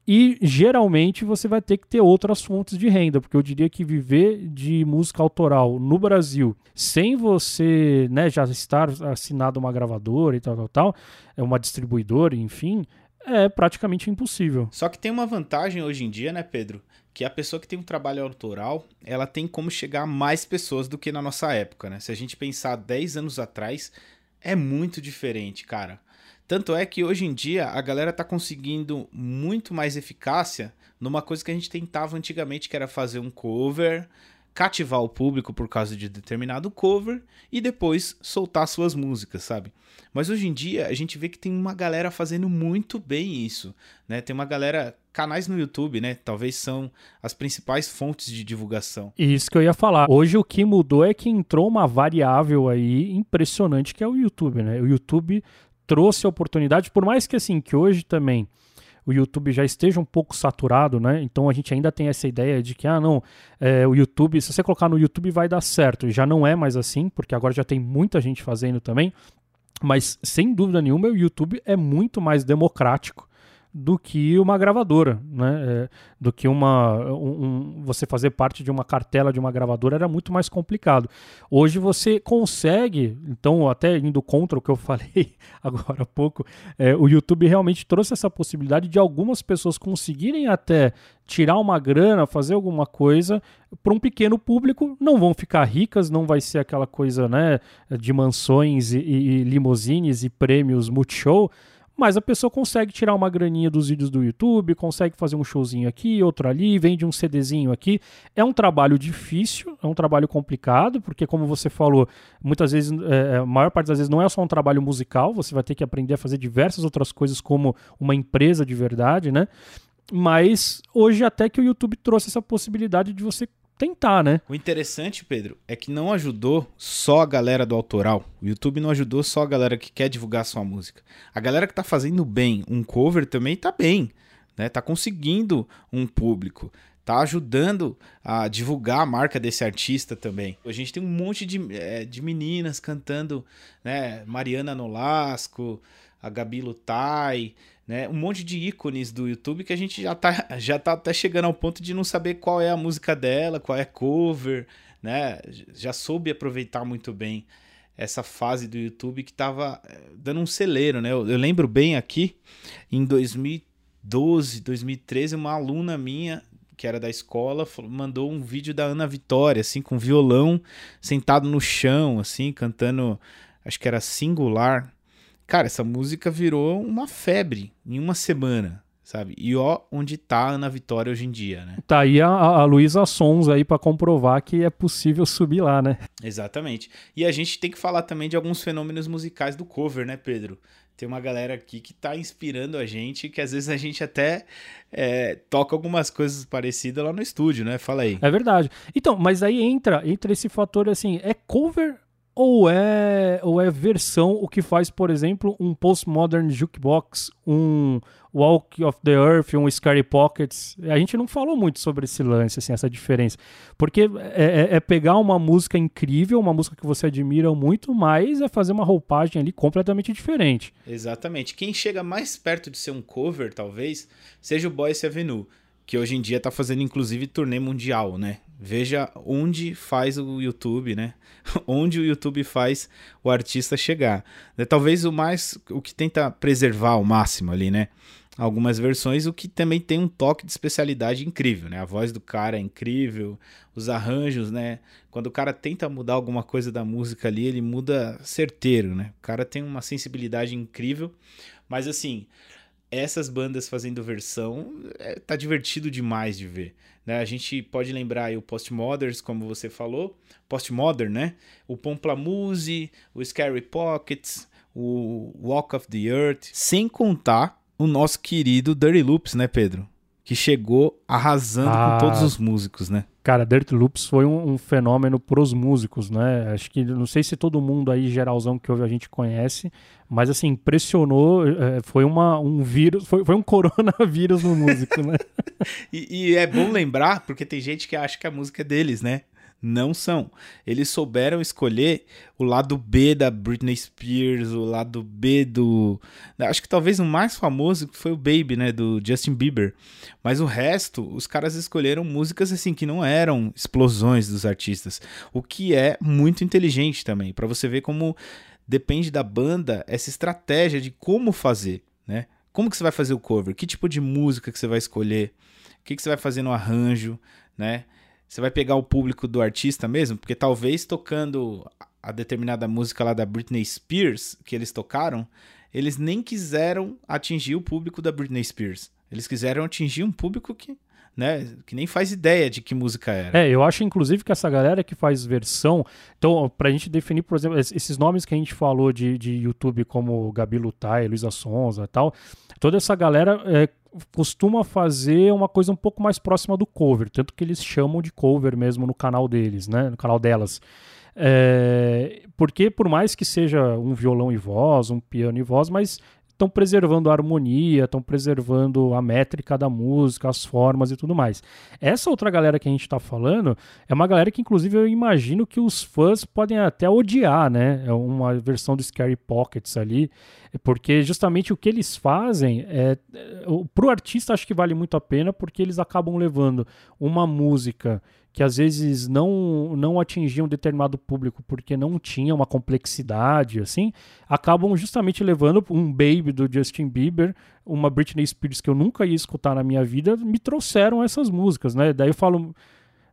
e geralmente você vai ter que ter outras fontes de renda, porque eu diria que viver de música autoral no Brasil, sem você né, já estar assinado uma gravadora e tal, tal, tal, é uma distribuidora, enfim, é praticamente impossível. Só que tem uma vantagem hoje em dia, né, Pedro? Que a pessoa que tem um trabalho autoral, ela tem como chegar a mais pessoas do que na nossa época, né? Se a gente pensar 10 anos atrás, é muito diferente, cara. Tanto é que hoje em dia a galera tá conseguindo muito mais eficácia numa coisa que a gente tentava antigamente, que era fazer um cover, cativar o público por causa de determinado cover e depois soltar suas músicas, sabe? Mas hoje em dia a gente vê que tem uma galera fazendo muito bem isso, né? Tem uma galera, canais no YouTube, né? Talvez são as principais fontes de divulgação. Isso que eu ia falar. Hoje o que mudou é que entrou uma variável aí impressionante que é o YouTube, né? O YouTube trouxe a oportunidade, por mais que assim, que hoje também o YouTube já esteja um pouco saturado, né? Então a gente ainda tem essa ideia de que, ah, não, é, o YouTube, se você colocar no YouTube vai dar certo. Já não é mais assim, porque agora já tem muita gente fazendo também. Mas sem dúvida nenhuma, o YouTube é muito mais democrático do que uma gravadora, né? É, do que uma um, um, você fazer parte de uma cartela de uma gravadora era muito mais complicado. Hoje você consegue, então até indo contra o que eu falei agora há pouco, é, o YouTube realmente trouxe essa possibilidade de algumas pessoas conseguirem até tirar uma grana, fazer alguma coisa para um pequeno público, não vão ficar ricas, não vai ser aquela coisa, né, de mansões e, e limousines e prêmios multishow, mas a pessoa consegue tirar uma graninha dos vídeos do YouTube, consegue fazer um showzinho aqui, outro ali, vende um CDzinho aqui. É um trabalho difícil, é um trabalho complicado, porque como você falou, muitas vezes, é, é, a maior parte das vezes não é só um trabalho musical, você vai ter que aprender a fazer diversas outras coisas como uma empresa de verdade, né? Mas hoje até que o YouTube trouxe essa possibilidade de você tentar, né? O interessante, Pedro, é que não ajudou só a galera do autoral. O YouTube não ajudou só a galera que quer divulgar sua música. A galera que tá fazendo bem um cover também tá bem, né? Tá conseguindo um público tá ajudando a divulgar a marca desse artista também. A gente tem um monte de, é, de meninas cantando, né? Mariana Nolasco, a Gabi Lutai, né? Um monte de ícones do YouTube que a gente já tá, já tá até chegando ao ponto de não saber qual é a música dela, qual é cover, né? Já soube aproveitar muito bem essa fase do YouTube que tava eh, dando um celeiro, né? Eu, eu lembro bem aqui, em 2012, 2013, uma aluna minha que era da escola, mandou um vídeo da Ana Vitória, assim, com violão, sentado no chão, assim, cantando, acho que era singular, cara, essa música virou uma febre em uma semana sabe? E ó, onde tá a Ana Vitória hoje em dia, né? Tá aí a, a Luísa Sons aí para comprovar que é possível subir lá, né? Exatamente. E a gente tem que falar também de alguns fenômenos musicais do cover, né, Pedro? Tem uma galera aqui que tá inspirando a gente, que às vezes a gente até é, toca algumas coisas parecidas lá no estúdio, né? Fala aí. É verdade. Então, mas aí entra, entra esse fator assim, é cover ou é, ou é versão o que faz, por exemplo, um postmodern jukebox, um Walk of the Earth, um Scary Pockets. A gente não falou muito sobre esse lance, assim, essa diferença. Porque é, é, é, pegar uma música incrível, uma música que você admira muito, mas é fazer uma roupagem ali completamente diferente. Exatamente. Quem chega mais perto de ser um cover, talvez, seja o Boyce Avenue que hoje em dia está fazendo inclusive turnê mundial, né? Veja onde faz o YouTube, né? onde o YouTube faz o artista chegar. É, talvez o mais, o que tenta preservar ao máximo ali, né? Algumas versões, o que também tem um toque de especialidade incrível, né? A voz do cara é incrível, os arranjos, né? Quando o cara tenta mudar alguma coisa da música ali, ele muda certeiro, né? O cara tem uma sensibilidade incrível, mas assim, essas bandas fazendo versão é, tá divertido demais de ver. Né? A gente pode lembrar aí o Postmoderns, como você falou, Postmodern, né? O Pomplamoose, o Scary Pockets, o Walk of the Earth, sem contar o nosso querido Dirty Loops, né, Pedro? Que chegou arrasando ah, com todos os músicos, né? Cara, Dirty Loops foi um, um fenômeno pros músicos, né? Acho que não sei se todo mundo aí geralzão que ouve a gente conhece, mas assim, impressionou, é, foi uma, um vírus, foi, foi um coronavírus no músico, né? e, e, é bom lembrar, porque tem gente que acha que a música é deles, né? Não são. Eles souberam escolher o lado B da Britney Spears, o lado B do. Acho que talvez o mais famoso foi o Baby, né? Do Justin Bieber. Mas o resto, os caras escolheram músicas assim que não eram explosões dos artistas. O que é muito inteligente também, para você ver como depende da banda essa estratégia de como fazer, né? Como que você vai fazer o cover? Que tipo de música que você vai escolher? O que, que você vai fazer no arranjo, né? Você vai pegar o público do artista mesmo? Porque talvez tocando a determinada música lá da Britney Spears, que eles tocaram, eles nem quiseram atingir o público da Britney Spears. Eles quiseram atingir um público que né? Que nem faz ideia de que música era. É, eu acho inclusive que essa galera que faz versão. Então, pra gente definir, por exemplo, esses nomes que a gente falou de, de YouTube, como Gabi Lutai, Luísa Sonza e tal, toda essa galera é, costuma fazer uma coisa um pouco mais próxima do cover, tanto que eles chamam de cover mesmo no canal deles, né? No canal delas. É, porque por mais que seja um violão e voz, um piano e voz, mas estão preservando a harmonia, estão preservando a métrica da música, as formas e tudo mais. Essa outra galera que a gente está falando é uma galera que, inclusive, eu imagino que os fãs podem até odiar, né? É uma versão do Scary Pockets ali, porque justamente o que eles fazem é. Pro artista, acho que vale muito a pena, porque eles acabam levando uma música que às vezes não, não atingiam determinado público porque não tinha uma complexidade, assim, acabam justamente levando um Baby do Justin Bieber, uma Britney Spears que eu nunca ia escutar na minha vida, me trouxeram essas músicas, né? Daí eu falo,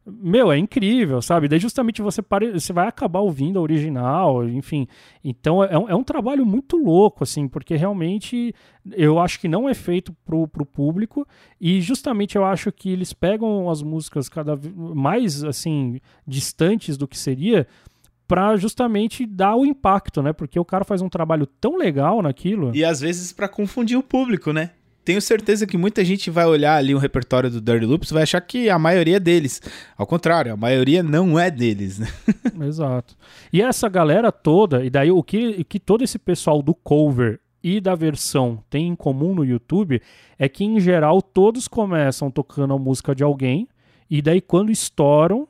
meu, é incrível, sabe? Daí justamente você, pare... você vai acabar ouvindo a original, enfim. Então é um, é um, trabalho muito louco, assim, porque realmente eu acho que não é feito pro, pro público e justamente eu acho que eles pegam as músicas cada vez mais, assim, distantes do que seria para justamente dar o impacto, né? Porque o cara faz um trabalho tão legal naquilo. E às vezes para confundir o público, né? Tenho certeza que muita gente vai olhar ali o repertório do Dirty Loops e vai achar que a maioria é deles. Ao contrário, a maioria não é deles, né? Exato. E essa galera toda, e daí o que, o que todo esse pessoal do cover e da versão tem em comum no YouTube é que, em geral, todos começam tocando a música de alguém, e daí quando estouram,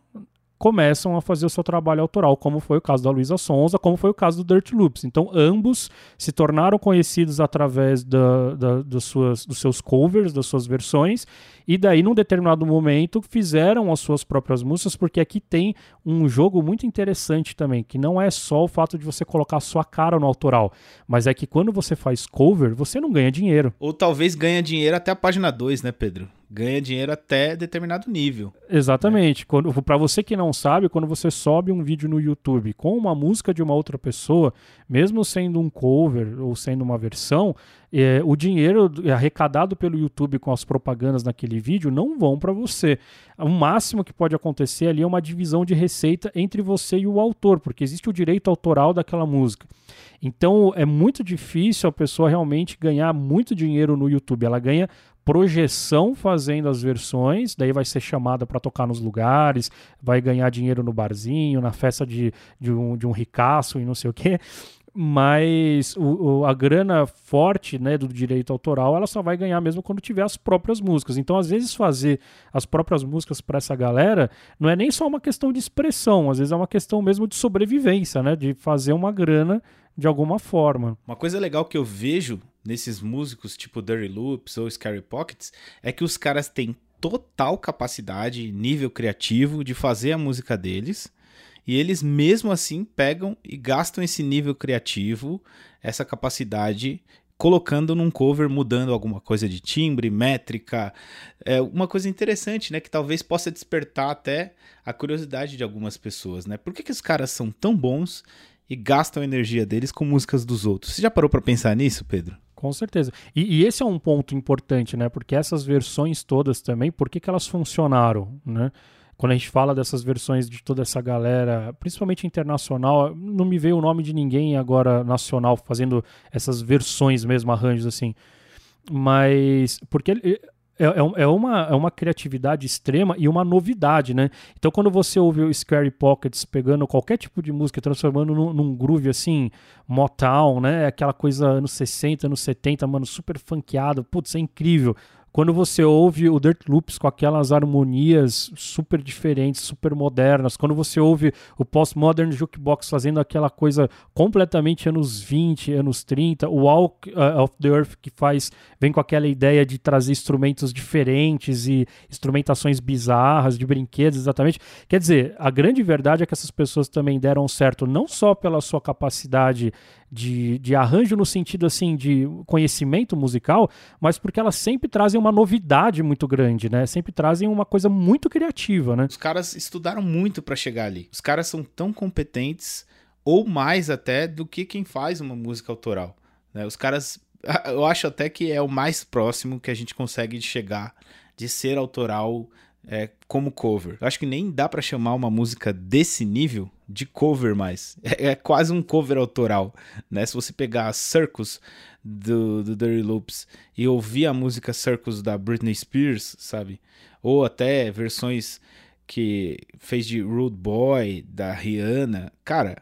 começam a fazer o seu trabalho autoral, como foi o caso da Luísa Sonza, como foi o caso do Dirt Loops. Então, ambos se tornaram conhecidos através da, da, suas, dos seus covers, das suas versões, e daí, num determinado momento, fizeram as suas próprias músicas, porque aqui tem um jogo muito interessante também, que não é só o fato de você colocar a sua cara no autoral, mas é que quando você faz cover, você não ganha dinheiro. Ou talvez ganha dinheiro até a página 2, né, Pedro? ganha dinheiro até determinado nível. Exatamente. Quando Para você que não sabe, quando você sobe um vídeo no YouTube com uma música de uma outra pessoa, mesmo sendo um cover ou sendo uma versão, é, o dinheiro arrecadado pelo YouTube com as propagandas naquele vídeo não vão para você. O máximo que pode acontecer ali é uma divisão de receita entre você e o autor, porque existe o direito autoral daquela música. Então é muito difícil a pessoa realmente ganhar muito dinheiro no YouTube. Ela ganha projeção fazendo as versões, daí vai ser chamada para tocar nos lugares, vai ganhar dinheiro no barzinho, na festa de, de, um, de um ricaço e não sei o quê mas o, o, a grana forte né, do direito autoral ela só vai ganhar mesmo quando tiver as próprias músicas. Então, às vezes, fazer as próprias músicas para essa galera não é nem só uma questão de expressão, às vezes é uma questão mesmo de sobrevivência, né? De fazer uma grana de alguma forma. Uma coisa legal que eu vejo nesses músicos tipo Dirty Loops ou Scary Pockets é que os caras têm total capacidade, nível criativo de fazer a música deles e eles mesmo assim pegam e gastam esse nível criativo, essa capacidade colocando num cover, mudando alguma coisa de timbre, métrica, é uma coisa interessante, né, que talvez possa despertar até a curiosidade de algumas pessoas, né? Por que, que os caras são tão bons e gastam a energia deles com músicas dos outros? Você já parou para pensar nisso, Pedro? Com certeza. E, e, esse é um ponto importante, né? Porque essas versões todas também, por que, que elas funcionaram, né? Quando a gente fala dessas versões de toda essa galera, principalmente internacional, não me veio o nome de ninguém agora nacional fazendo essas versões mesmo, arranjos assim. Mas. Porque é, é, é, uma, é uma criatividade extrema e uma novidade, né? Então, quando você ouve o Scary Pockets pegando qualquer tipo de música, transformando num, num groove assim, Motown, né? Aquela coisa anos 60, anos 70, mano, super funkeado, putz, é incrível. Quando você ouve o Dirt Loops com aquelas harmonias super diferentes, super modernas, quando você ouve o Postmodern Jukebox fazendo aquela coisa completamente anos 20, anos 30, o Walk uh, of the Earth que faz, vem com aquela ideia de trazer instrumentos diferentes e instrumentações bizarras, de brinquedos, exatamente. Quer dizer, a grande verdade é que essas pessoas também deram certo não só pela sua capacidade de, de arranjo no sentido assim de conhecimento musical, mas porque elas sempre trazem uma novidade muito grande, né? Sempre trazem uma coisa muito criativa, né? Os caras estudaram muito para chegar ali. Os caras são tão competentes ou mais até do que quem faz uma música autoral. Né? Os caras, eu acho até que é o mais próximo que a gente consegue chegar de ser autoral é, como cover. Eu acho que nem dá para chamar uma música desse nível de cover mais. É, é, quase um cover autoral, né? Se você pegar a Circus do, do Dirty Loops e ouvir a música Circus da Britney Spears, sabe? Ou até versões que fez de Rude Boy, da Rihanna, cara,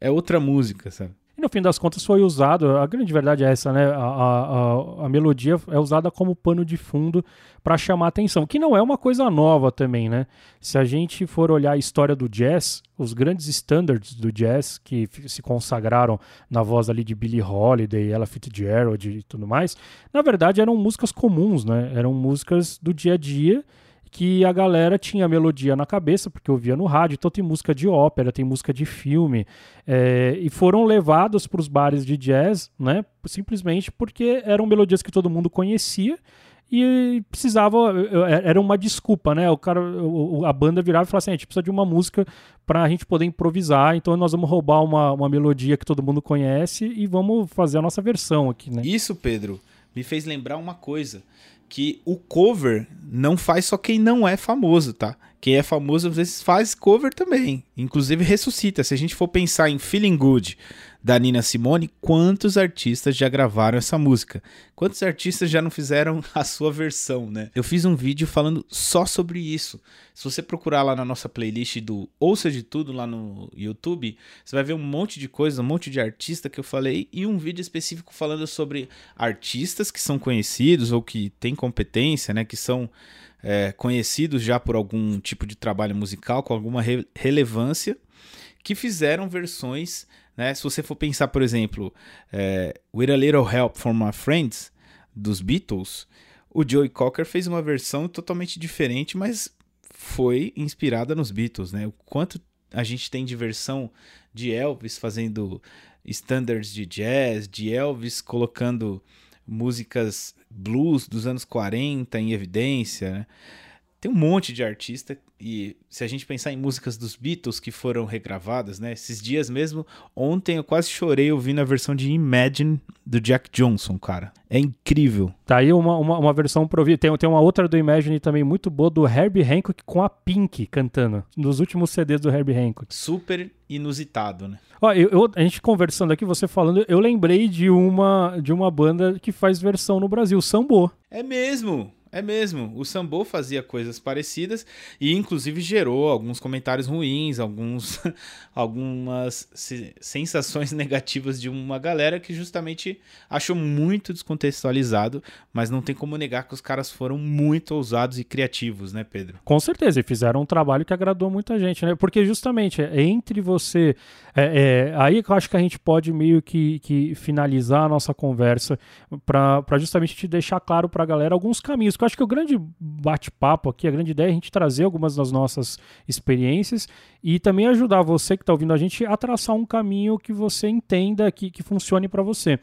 é outra música, sabe? E no fim das contas foi usado, a grande verdade é essa, né? A, a, a melodia é usada como pano de fundo para chamar atenção, que não é uma coisa nova também, né? Se a gente for olhar a história do jazz, os grandes standards do jazz que se consagraram na voz ali de Billie Holiday, Ella Fitzgerald e tudo mais, na verdade eram músicas comuns, né? Eram músicas do dia a dia que a galera tinha melodia na cabeça, porque ouvia no rádio, então tem música de ópera, tem música de filme, é, e foram levados para os bares de jazz, né, simplesmente porque eram melodias que todo mundo conhecia, e precisava era uma desculpa né? O cara a banda virava e falava assim a gente precisa de uma música para a gente poder improvisar então nós vamos roubar uma, uma melodia que todo mundo conhece e vamos fazer a nossa versão aqui né? Isso Pedro me fez lembrar uma coisa que o cover não faz só quem não é famoso, tá? Quem é famoso às vezes faz cover também. Inclusive ressuscita. Se a gente for pensar em Feeling Good da Nina Simone, quantos artistas já gravaram essa música? Quantos artistas já não fizeram a sua versão, né? Eu fiz um vídeo falando só sobre isso. Se você procurar lá na nossa playlist do Ouça de Tudo lá no YouTube, você vai ver um monte de coisa, um monte de artista que eu falei e um vídeo específico falando sobre artistas que são conhecidos ou que têm competência, né? Que são é, conhecidos já por algum tipo de trabalho musical com alguma re relevância, que fizeram versões, né? Se você for pensar, por exemplo, é, With a Little Help from My Friends, dos Beatles, o Joey Cocker fez uma versão totalmente diferente, mas foi inspirada nos Beatles, né? O quanto a gente tem de versão de Elvis fazendo standards de jazz, de Elvis colocando músicas blues dos anos 40 em evidência, né? Tem um monte de artista e se a gente pensar em músicas dos Beatles que foram regravadas, né? Esses dias mesmo, ontem eu quase chorei ouvindo a versão de Imagine do Jack Johnson, cara. É incrível. Tá aí uma, uma, uma versão pro Tem, tem uma outra do Imagine também muito boa do Herbie Hancock com a Pink cantando. Nos últimos CDs do Herbie Hancock. Super inusitado, né? Ó, eu, eu, a gente conversando aqui, você falando, eu lembrei de uma, de uma banda que faz versão no Brasil, Sambo. É mesmo. É mesmo, o Sambo fazia coisas parecidas e inclusive gerou alguns comentários ruins, alguns, algumas sensações negativas de uma galera que justamente achou muito descontextualizado, mas não tem como negar que os caras foram muito ousados e criativos, né, Pedro? Com certeza, e fizeram um trabalho que agradou muita gente, né? Porque justamente é entre você. É, é, aí eu acho que a gente pode meio que, que finalizar a nossa conversa para justamente te deixar claro para a galera alguns caminhos eu acho que o grande bate-papo aqui, a grande ideia é a gente trazer algumas das nossas experiências e também ajudar você que está ouvindo a gente a traçar um caminho que você entenda que, que funcione para você.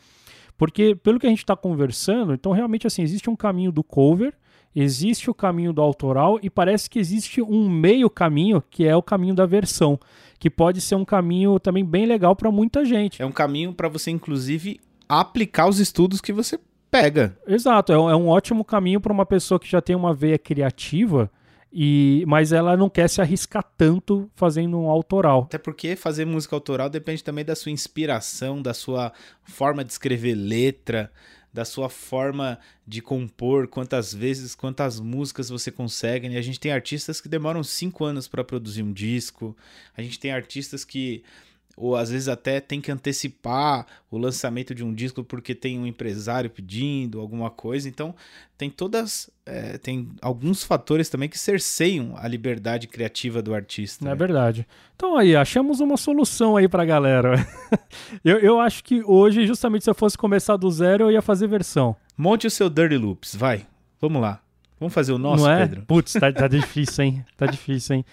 Porque, pelo que a gente está conversando, então realmente assim, existe um caminho do cover, existe o caminho do autoral e parece que existe um meio caminho que é o caminho da versão, que pode ser um caminho também bem legal para muita gente. É um caminho para você, inclusive, aplicar os estudos que você pega. Exato, é um, é um ótimo caminho para uma pessoa que já tem uma veia criativa. E, mas ela não quer se arriscar tanto fazendo um autoral. Até porque fazer música autoral depende também da sua inspiração, da sua forma de escrever letra, da sua forma de compor, quantas vezes, quantas músicas você consegue. E a gente tem artistas que demoram cinco anos para produzir um disco. A gente tem artistas que ou às vezes até tem que antecipar o lançamento de um disco porque tem um empresário pedindo alguma coisa. Então tem todas, é, tem alguns fatores também que cerceiam a liberdade criativa do artista. É né? verdade. Então aí achamos uma solução aí para galera. eu, eu acho que hoje justamente se eu fosse começar do zero eu ia fazer versão. Monte o seu Dirty Loops, vai. Vamos lá. Vamos fazer o nosso, Não é? Pedro? Putz, tá, tá difícil, hein? Tá difícil, hein?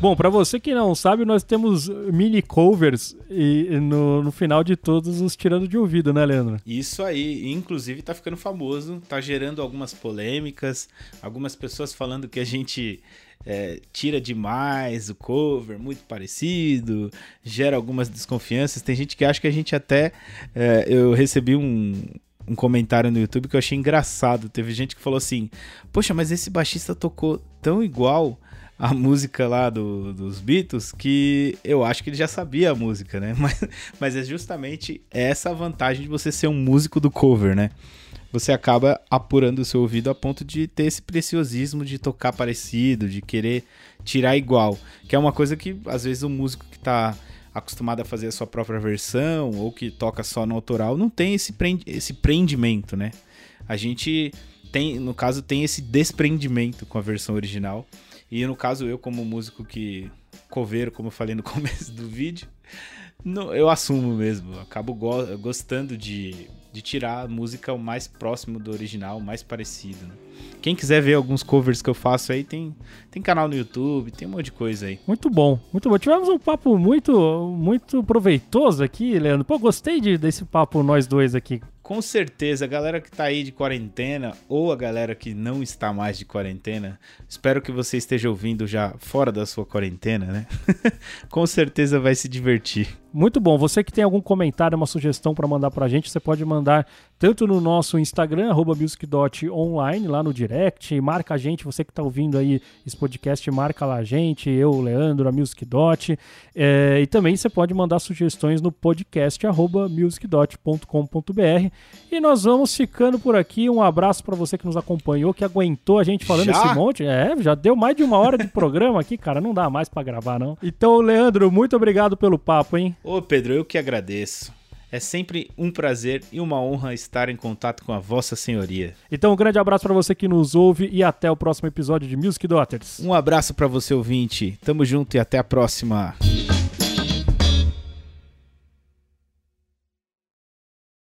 Bom, para você que não sabe, nós temos mini covers e, no, no final de todos os tirando de ouvido, né, Leandro? Isso aí, inclusive tá ficando famoso, tá gerando algumas polêmicas, algumas pessoas falando que a gente é, tira demais o cover, muito parecido, gera algumas desconfianças. Tem gente que acha que a gente até. É, eu recebi um, um comentário no YouTube que eu achei engraçado. Teve gente que falou assim: Poxa, mas esse baixista tocou tão igual a música lá do, dos Beatles que eu acho que ele já sabia a música, né? Mas, mas é justamente essa vantagem de você ser um músico do cover, né? Você acaba apurando o seu ouvido a ponto de ter esse preciosismo de tocar parecido, de querer tirar igual, que é uma coisa que às vezes o músico que está acostumado a fazer a sua própria versão ou que toca só no autoral não tem esse, prendi esse prendimento, né? A gente tem, no caso, tem esse desprendimento com a versão original e no caso, eu, como músico que. coveiro, como eu falei no começo do vídeo, no, eu assumo mesmo. Acabo go gostando de, de tirar a música o mais próximo do original, o mais parecido. Né? Quem quiser ver alguns covers que eu faço aí, tem, tem canal no YouTube, tem um monte de coisa aí. Muito bom, muito bom. Tivemos um papo muito, muito proveitoso aqui, Leandro. Pô, gostei de, desse papo nós dois aqui com certeza, a galera que tá aí de quarentena ou a galera que não está mais de quarentena, espero que você esteja ouvindo já fora da sua quarentena, né? com certeza vai se divertir. Muito bom. Você que tem algum comentário, uma sugestão para mandar para a gente, você pode mandar tanto no nosso Instagram, musicdot.online, lá no direct, marca a gente, você que está ouvindo aí esse podcast, marca lá a gente, eu, Leandro, a musicdot, é, e também você pode mandar sugestões no podcast, musicdot.com.br, e nós vamos ficando por aqui, um abraço para você que nos acompanhou, que aguentou a gente falando já? esse monte, é, já deu mais de uma hora de programa aqui, cara, não dá mais para gravar não. Então, Leandro, muito obrigado pelo papo, hein? Ô Pedro, eu que agradeço. É sempre um prazer e uma honra estar em contato com a Vossa Senhoria. Então, um grande abraço para você que nos ouve e até o próximo episódio de Music Daughters. Um abraço para você ouvinte. Tamo junto e até a próxima.